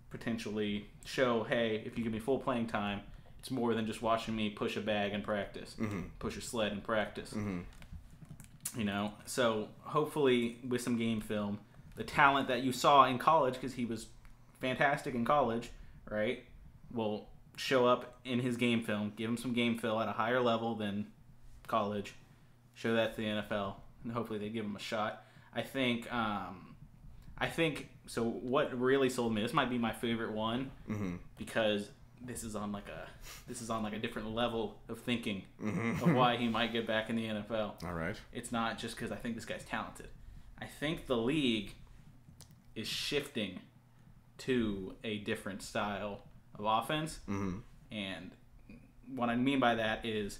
potentially show, hey, if you give me full playing time, it's more than just watching me push a bag in practice, Mm-hmm. push a sled in practice. You know, so hopefully with some game film, the talent that you saw in college, because he was fantastic in college, right, will show up in his game film. Give him some game fill at a higher level than college. Show that to the NFL, and hopefully they give him a shot. I think. Um, I think so. What really sold me? This might be my favorite one because this is on like a this is on like a different level of thinking of why he might get back in the NFL. All right. It's not just because I think this guy's talented. I think the league is shifting to a different style of offense. Mm-hmm. And what I mean by that is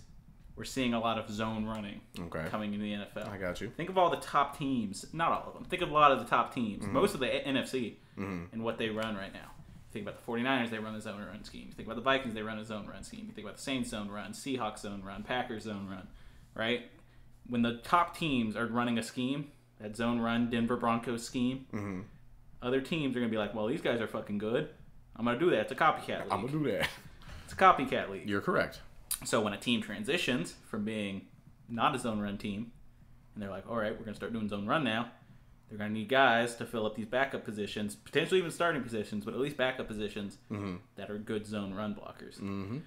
we're seeing a lot of zone running Okay. coming into the NFL. I got you. Think of all the top teams, not all of them. Think of a lot of the top teams, Mm-hmm. most of the NFC, and what they run right now. Think about the 49ers, they run a zone run scheme. You think about the Vikings, they run a zone run scheme. You think about the Saints zone run, Seahawks zone run, Packers zone run, right? When the top teams are running a scheme, that zone run Denver Broncos scheme, Mm-hmm. other teams are going to be like, well, these guys are fucking good. I'm going to do that. It's a copycat league. I'm gonna do that. It's a copycat league. You're correct. So when a team transitions from being not a zone run team, and they're like, all right, we're going to start doing zone run now, they're going to need guys to fill up these backup positions, potentially even starting positions, but at least backup positions that are good zone run blockers. Mm-hmm.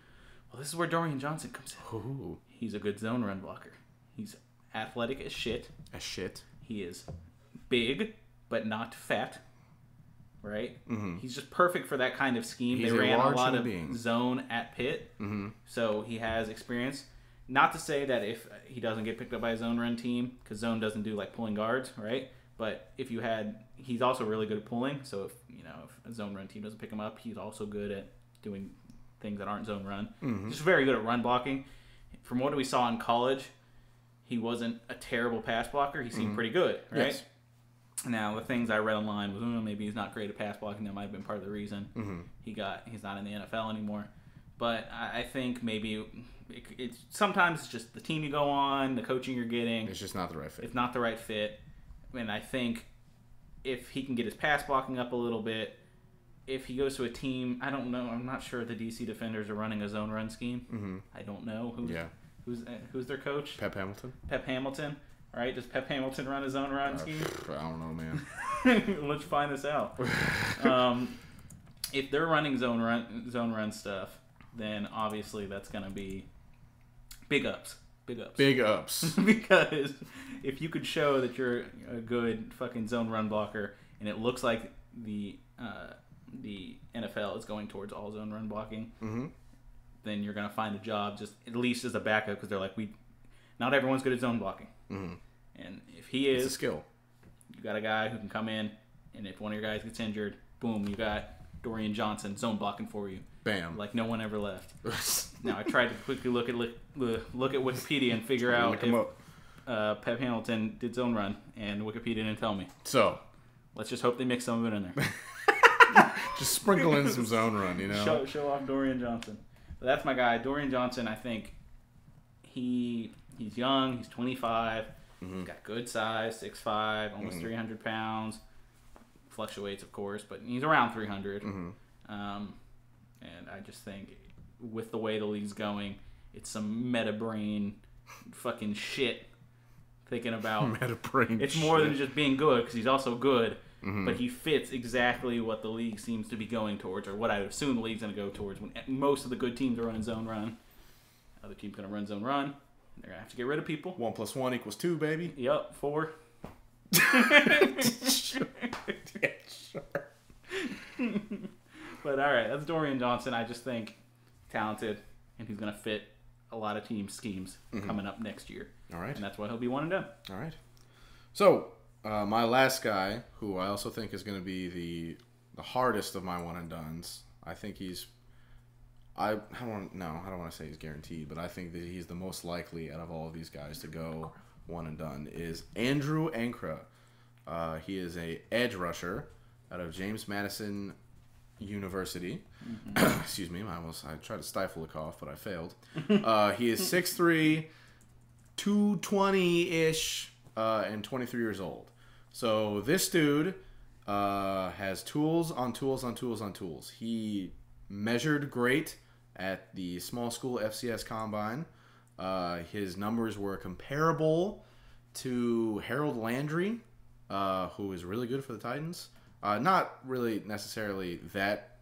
Well, this is where Dorian Johnson comes in. Ooh, He's a good zone run blocker. He's athletic as shit. a shit. He is big, but not fat. Right? Mm-hmm. He's just perfect for that kind of scheme. He's they a ran a lot of being. zone at Pitt, mm-hmm. so he has experience. Not to say that if he doesn't get picked up by a zone run team, because zone doesn't do like pulling guards, right? But if you had, he's also really good at pulling. So if you know if a zone run team doesn't pick him up, he's also good at doing things that aren't zone run. Mm-hmm. Just very good at run blocking. From what we saw in college, he wasn't a terrible pass blocker. He seemed pretty good, right? Mm-hmm. Yes. Now the things I read online was oh, maybe he's not great at pass blocking. That might have been part of the reason Mm-hmm. he got he's not in the NFL anymore. But I, I think maybe it, it's sometimes it's just the team you go on, the coaching you're getting. It's just not the right fit. It's not the right fit. And I think if he can get his pass blocking up a little bit, if he goes to a team, I don't know. I'm not sure the DC defenders are running a zone run scheme. Mm-hmm. I don't know who's Yeah. who's uh, who's their coach. Pep Hamilton. Pep Hamilton. All right, does Pep Hamilton run his own run scheme? I don't know, man. <laughs> Let's find this out. <laughs> um, if they're running zone run zone run stuff, then obviously that's going to be big ups. Big ups. Big <laughs> ups. because if you could show that you're a good fucking zone run blocker, and it looks like the uh, the NFL is going towards all zone run blocking, Mhm. then you're gonna find a job just at least as a backup because they're like we, not everyone's good at zone blocking, Mhm. and if he It's a is, skill. you got a guy who can come in, and if one of your guys gets injured, boom, you got Dorian Johnson zone blocking for you, Bam. like no one ever left. <laughs> Now I tried to quickly look at look, look at Wikipedia and figure out if uh, Pep Hamilton did zone run, and Wikipedia didn't tell me. So, Let's just hope they mix some of it in there. <laughs> <laughs> just sprinkle in some zone run, you know? show, show off Dorian Johnson. But that's my guy, Dorian Johnson. I think he he's young. He's 25. Mm-hmm. He's got good size, 6'5", almost 300 pounds. Fluctuates, of course, but he's around 300. Mm-hmm. Um, and I just think with the way the league's going, it's some meta brain fucking shit thinking about <laughs> Meta brain it's more than just being good because he's also good, Mm-hmm. but he fits exactly what the league seems to be going towards, or what I assume the league's going to go towards. When most of the good teams are running zone run, other teams going to run zone run. They're going to have to get rid of people. One plus one equals two, baby. <laughs> Yep, four. <laughs> yeah, sure. But all right, that's Dorian Johnson. I just think talented, and he's going to fit a lot of team schemes coming up next year, All right. and that's why he'll be one and done. All right. So, uh, my last guy, who I also think is going to be the the hardest of my one and duns. I think he's. I, I don't no, I don't want to say he's guaranteed, but I think that he's the most likely out of all of these guys to go one and done. Is Andrew Ankrah. Uh, he is a edge rusher out of James Madison University. <coughs> Excuse me, I almost I tried to stifle a cough, but I failed. <laughs> uh, he is 6'3", 220 ish, uh, and 23 years old. So this dude uh, has tools on tools on tools on tools. He measured great at the small school FCS combine. Uh, his numbers were comparable to Harold Landry, uh, who is really good for the Titans. Uh, not really necessarily that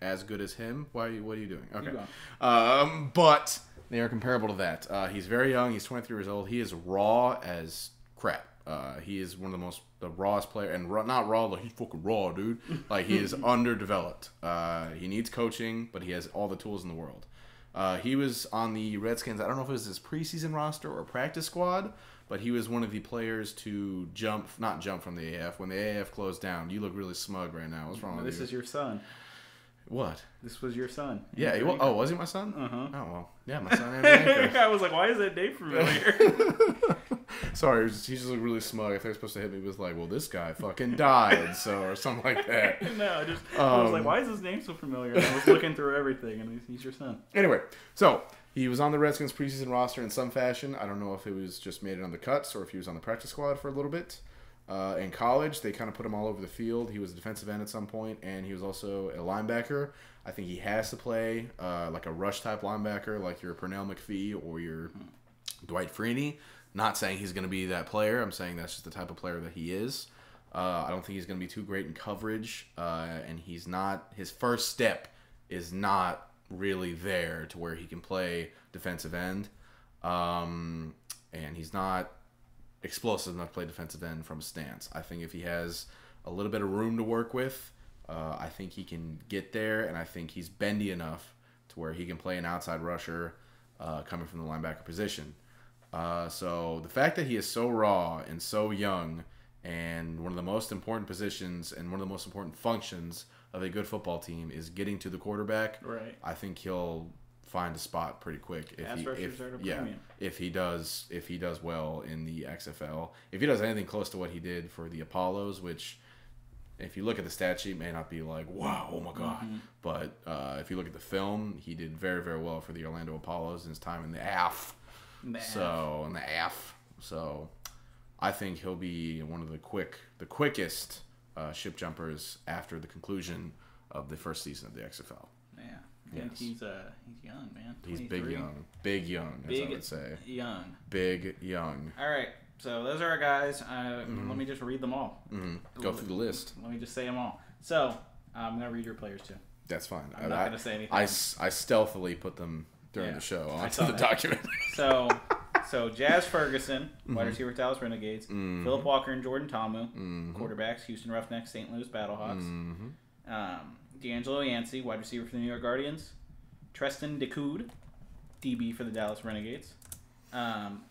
as good as him. Why? Are you, what are you doing? Okay. Um, but they are comparable to that. Uh, he's very young. He's 23 years old. He is raw as crap. Uh, he is one of the most the rawest player, and raw, not raw like he's fucking raw, dude. <laughs> Like he is underdeveloped. Uh, he needs coaching, but he has all the tools in the world. Uh, he was on the Redskins. I don't know if it was his preseason roster or practice squad, but he was one of the players to jump, not jump from the AF when the AF closed down. You look really smug right now. What's wrong with This you? This is your son. what? This was your son. Yeah. He, oh, was he my son? Uh-huh. Oh well. Yeah, my son. <laughs> I was like, why is that name <laughs> familiar? <laughs> Sorry, he was- he just looked really smug. I thought he was supposed to hit me with like, "Well, this guy fucking died," so or something like that. no, I just I was like, Um, why is his name so familiar? And I was looking through everything, and he's, he's your son. Anyway, so he was on the Redskins preseason roster in some fashion. I don't know if it was just made it on the cuts or if he was on the practice squad for a little bit. Uh, in college, they kind of put him all over the field. He was a defensive end at some point, and he was also a linebacker. I think he has to play uh, like a rush type linebacker, like your Pernell McPhee or your Dwight Freeney. Not saying he's going to be that player. I'm saying that's just the type of player that he is. Uh, I don't think he's going to be too great in coverage, uh, and he's not. His first step is not really there to where he can play defensive end, um, and he's not explosive enough to play defensive end from a stance. I think if he has a little bit of room to work with. Uh, I think he can get there, and I think he's bendy enough to where he can play an outside rusher uh, coming from the linebacker position. Uh, so the fact that he is so raw and so young, and one of the most important positions and one of the most important functions of a good football team is getting to the quarterback. Right. I think he'll find a spot pretty quick if Pass he if, yeah premium. if he does if he does well in the XFL if he does anything close to what he did for the Apollos which if you look at the stat sheet may not be like wow oh my god Mm-hmm. but uh, if you look at the film he did very very well for the Orlando Apollos in his time in the AF Nah. so in the AF so I think he'll be one of the quick the quickest uh, ship jumpers after the conclusion of the first season of the XFL Yeah. Yes. he's uh he's young, man. he's big young big young as Big I would say young. big young All right. So those are our guys. Uh, Mm-hmm. Let me just read them all. Mhm. Go through the list. Let me just say them all. So I'm gonna read your players too. That's fine. I'm not gonna say anything. I, I stealthily put them during Yeah, the show I onto the that. document. So, <laughs> so Jazz Ferguson, Mm-hmm. wide receiver Dallas Renegades, Phillip Walker and Jordan Ta'amu, quarterbacks Houston Roughnecks, St. Louis Battlehawks, Mm-hmm. um, DeAngelo Yancey, wide receiver for the New York Guardians, Treston DeCoud, DB for the Dallas Renegades, um,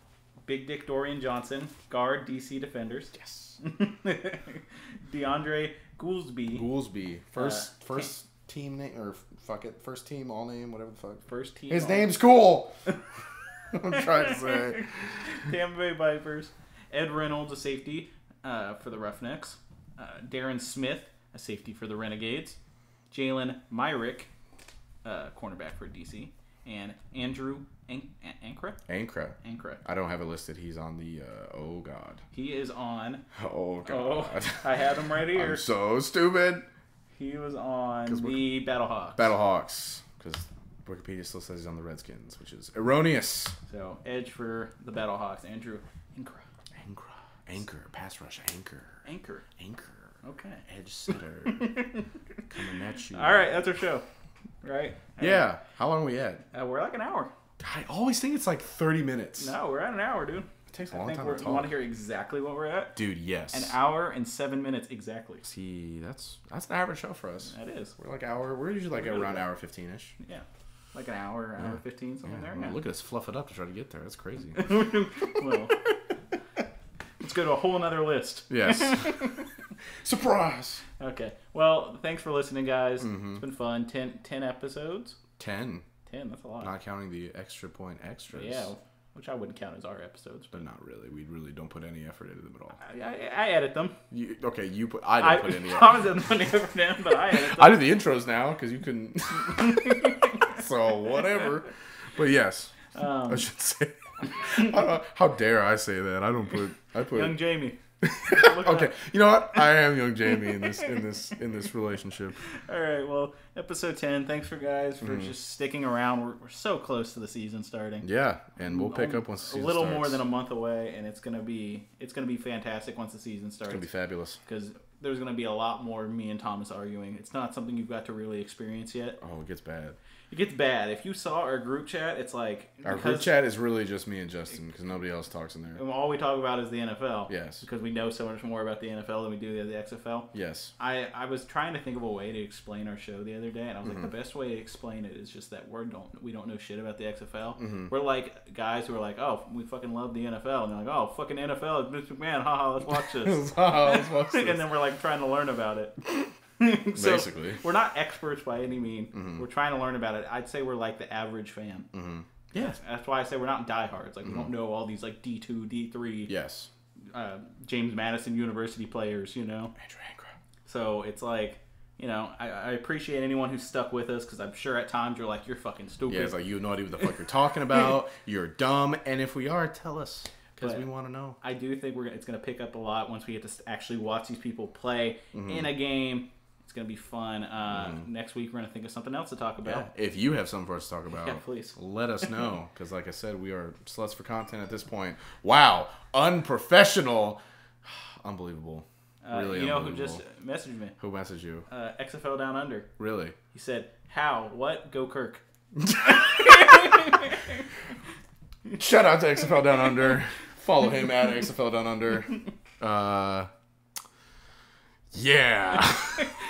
Big Dick Dorian Johnson, guard DC Defenders, yes. <laughs> DeAndre Goolsby, Goolsby. First Uh, first team name or fuck it. First team, all name, whatever the fuck. first team. His name's cool. <laughs> <laughs> I'm trying to say. Tampa Bay Vipers. Ed Reynolds, a safety uh, for the Roughnecks. Uh, Derron Smith, a safety for the Renegades. Jalen Myrick, uh, cornerback for DC. And Andrew An- An- Ankrah? Ankrah. Ankrah. I don't have it listed. He's on the. Uh, oh God. He is on. <laughs> Oh God. Oh. I had him right <laughs> here. I'm so stupid. He was on the Battlehawks. Battlehawks, because Wikipedia still says he's on the Redskins, which is erroneous. So, edge for the Battlehawks. Andrew Ankrah. Anchor, anchor, pass rush, anchor, Anchor. anchor, Okay. edge setter, <laughs> coming at you. All right, that's our show. Right? Yeah. How long are we at? Uh, we're like an hour. I always think it's like 30 minutes. No, we're at an hour, dude. It takes a I long think time we're, to you want to hear exactly what we're at? Dude, yes. An hour and seven minutes exactly. See, that's that's an average show for us. That is. We're like hour. We're usually like We're around hour 15 ish. Yeah. Like an hour, hour 15, something Yeah. there. well, Yeah. Look at us fluff it up to try to get there. That's crazy. <laughs> well, let's go to a whole nother list. yes. <laughs> Surprise. Okay. Well, thanks for listening, guys. Mm-hmm. It's been fun. 10, 10 episodes. 10. 10, that's a lot. Not counting the extra point extras. yeah, which I wouldn't count as our episodes. But But not really. We really don't put any effort into them at all. I, I, I edit them. You, okay, you put. I I, didn't put <laughs> any effort. Thomas doesn't put any effort in, but I edit them. I do the intros now because you can. So whatever. But yes, Um, I should say. <laughs> I how dare I say that? I don't put. I put. Young Jamie. <laughs> Okay, you know what? I am young Jamie in this in this in this relationship. All right. Well, episode 10. Thanks for guys for Mm-hmm. just sticking around. We're, we're so close to the season starting. Yeah, and we'll pick up once the a little starts. more than a month away, and it's gonna be it's gonna be fantastic once the season starts. It's gonna be fabulous. because there's gonna be a lot more me and Thomas arguing. It's not something you've got to really experience yet. Oh, it gets bad. It gets bad. If you saw our group chat, it's like Our group chat is really just me and Justin because nobody else talks in there. and all we talk about is the NFL. Yes. Because we know so much more about the NFL than we do the XFL. Yes. I, I was trying to think of a way to explain our show the other day, and I was Mm-hmm. like, the best way to explain it is just that we don't we don't know shit about the XFL. Mm-hmm. We're like guys who are like, oh, we fucking love the NFL, and they're like, oh, fucking NFL, Vince McMahon, haha, let's watch this. <laughs> Oh, let's watch <laughs> this, and then we're like trying to learn about it. <laughs> <laughs> So, Basically. Mm-hmm. we're not experts by any mean. We're trying to learn about it. I'd say we're like the average fan. Yeah. That's why I say we're not diehards. Like we don't know all these like D two, D three, Mm-hmm. Yes. uh, James Madison University players. You know. Andrew Ankrah. So it's like, you know, I, I appreciate anyone who stuck with us because I'm sure at times you're like, you're fucking stupid. Yeah, it's like you have no idea what the fuck you're talking about. <laughs> You're dumb, and if we are, tell us because we want to know. I do think we're gonna- it's going to pick up a lot once we get to actually watch these people play Mm-hmm. in a game. It's going to be fun. Uh, Next week we're going to think of something else to talk Yeah. about. If you have something for us to talk <laughs> about, Yeah, please. let us <laughs> know. Because, like I said, we are sluts for content at this point. Wow, unprofessional, <sighs> unbelievable. Uh, really, you know who just messaged me? who messaged you? Uh, XFL Down Under. Really? He said, "How? What? Go Kirk." <laughs> Shout out to XFL Down Under. Follow him at XFL Down Under. Uh, Yeah.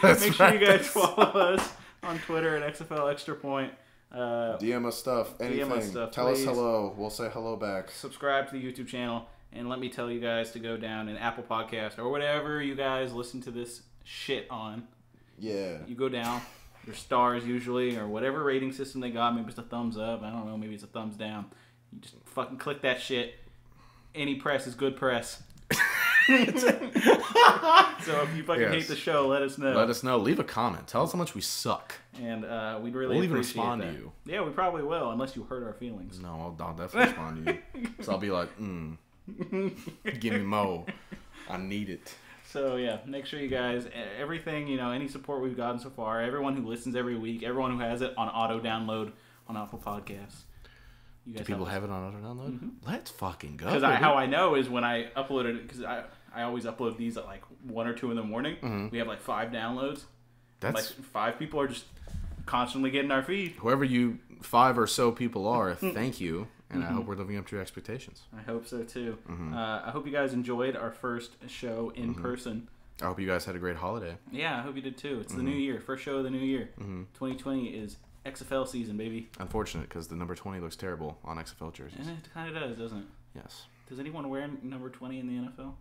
<laughs> That's Make sure right. you guys follow us on Twitter at XFL Extra Point. Uh, DM us stuff. Anything. us stuff, Tell us hello. We'll say hello back. subscribe to the YouTube channel, and let me tell you guys to go down in Apple Podcast or whatever you guys listen to this shit on. Yeah. You go down, your stars usually, or whatever rating system they got. Maybe it's a thumbs up. I don't know. Maybe it's a thumbs down. You just fucking click that shit. Any press is good press. <laughs> so if you fucking Yes. hate the show, let us know. Let us know. Leave a comment. Tell us how much we suck. and uh, we'd really We'll even respond to you. Yeah, we probably will, unless you hurt our feelings. No, I'll, I'll definitely respond to you. <laughs> So I'll be like, mm, give me mo. I need it. So yeah, make sure you guys, everything you know, any support we've gotten so far, everyone who listens every week, everyone who has it on auto download on Apple Podcasts. You guys Do people have it on auto download? Let's fucking go. because how I know is when I uploaded it because I I always upload these at like one or two in the morning. Mm-hmm. We have like five downloads. That's like five people are just constantly getting our feed. whoever you five or so people are. <laughs> Thank you, and I hope we're living up to your expectations. I hope so too. Mm-hmm. Uh, I hope you guys enjoyed our first show in person. I hope you guys had a great holiday. Yeah, I hope you did too. It's Mm-hmm. the new year, first show of the new year. 2020 is XFL season, baby. Unfortunate because the number twenty looks terrible on XFL jerseys. And it kind of does, doesn't it? Yes, Does anyone wear number 20 in the NFL?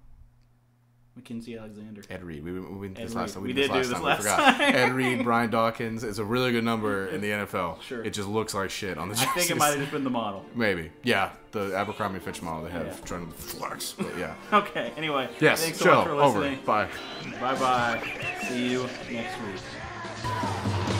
Mackenzie Alexander. Ed Reed. We, we, we did this Ed last time. We We, did did this do last this time. last we forgot. time. Ed Reed, Brian Dawkins. It's a really good number <laughs> in the NFL. Sure. It just looks like shit on the I think it might have just been the model. Maybe. Yeah, the Abercrombie Fitch model they have Yeah. trying to flex. But yeah. <laughs> Okay, anyway. Yes, Thanks so show much for over. Bye. Bye bye. See you next week.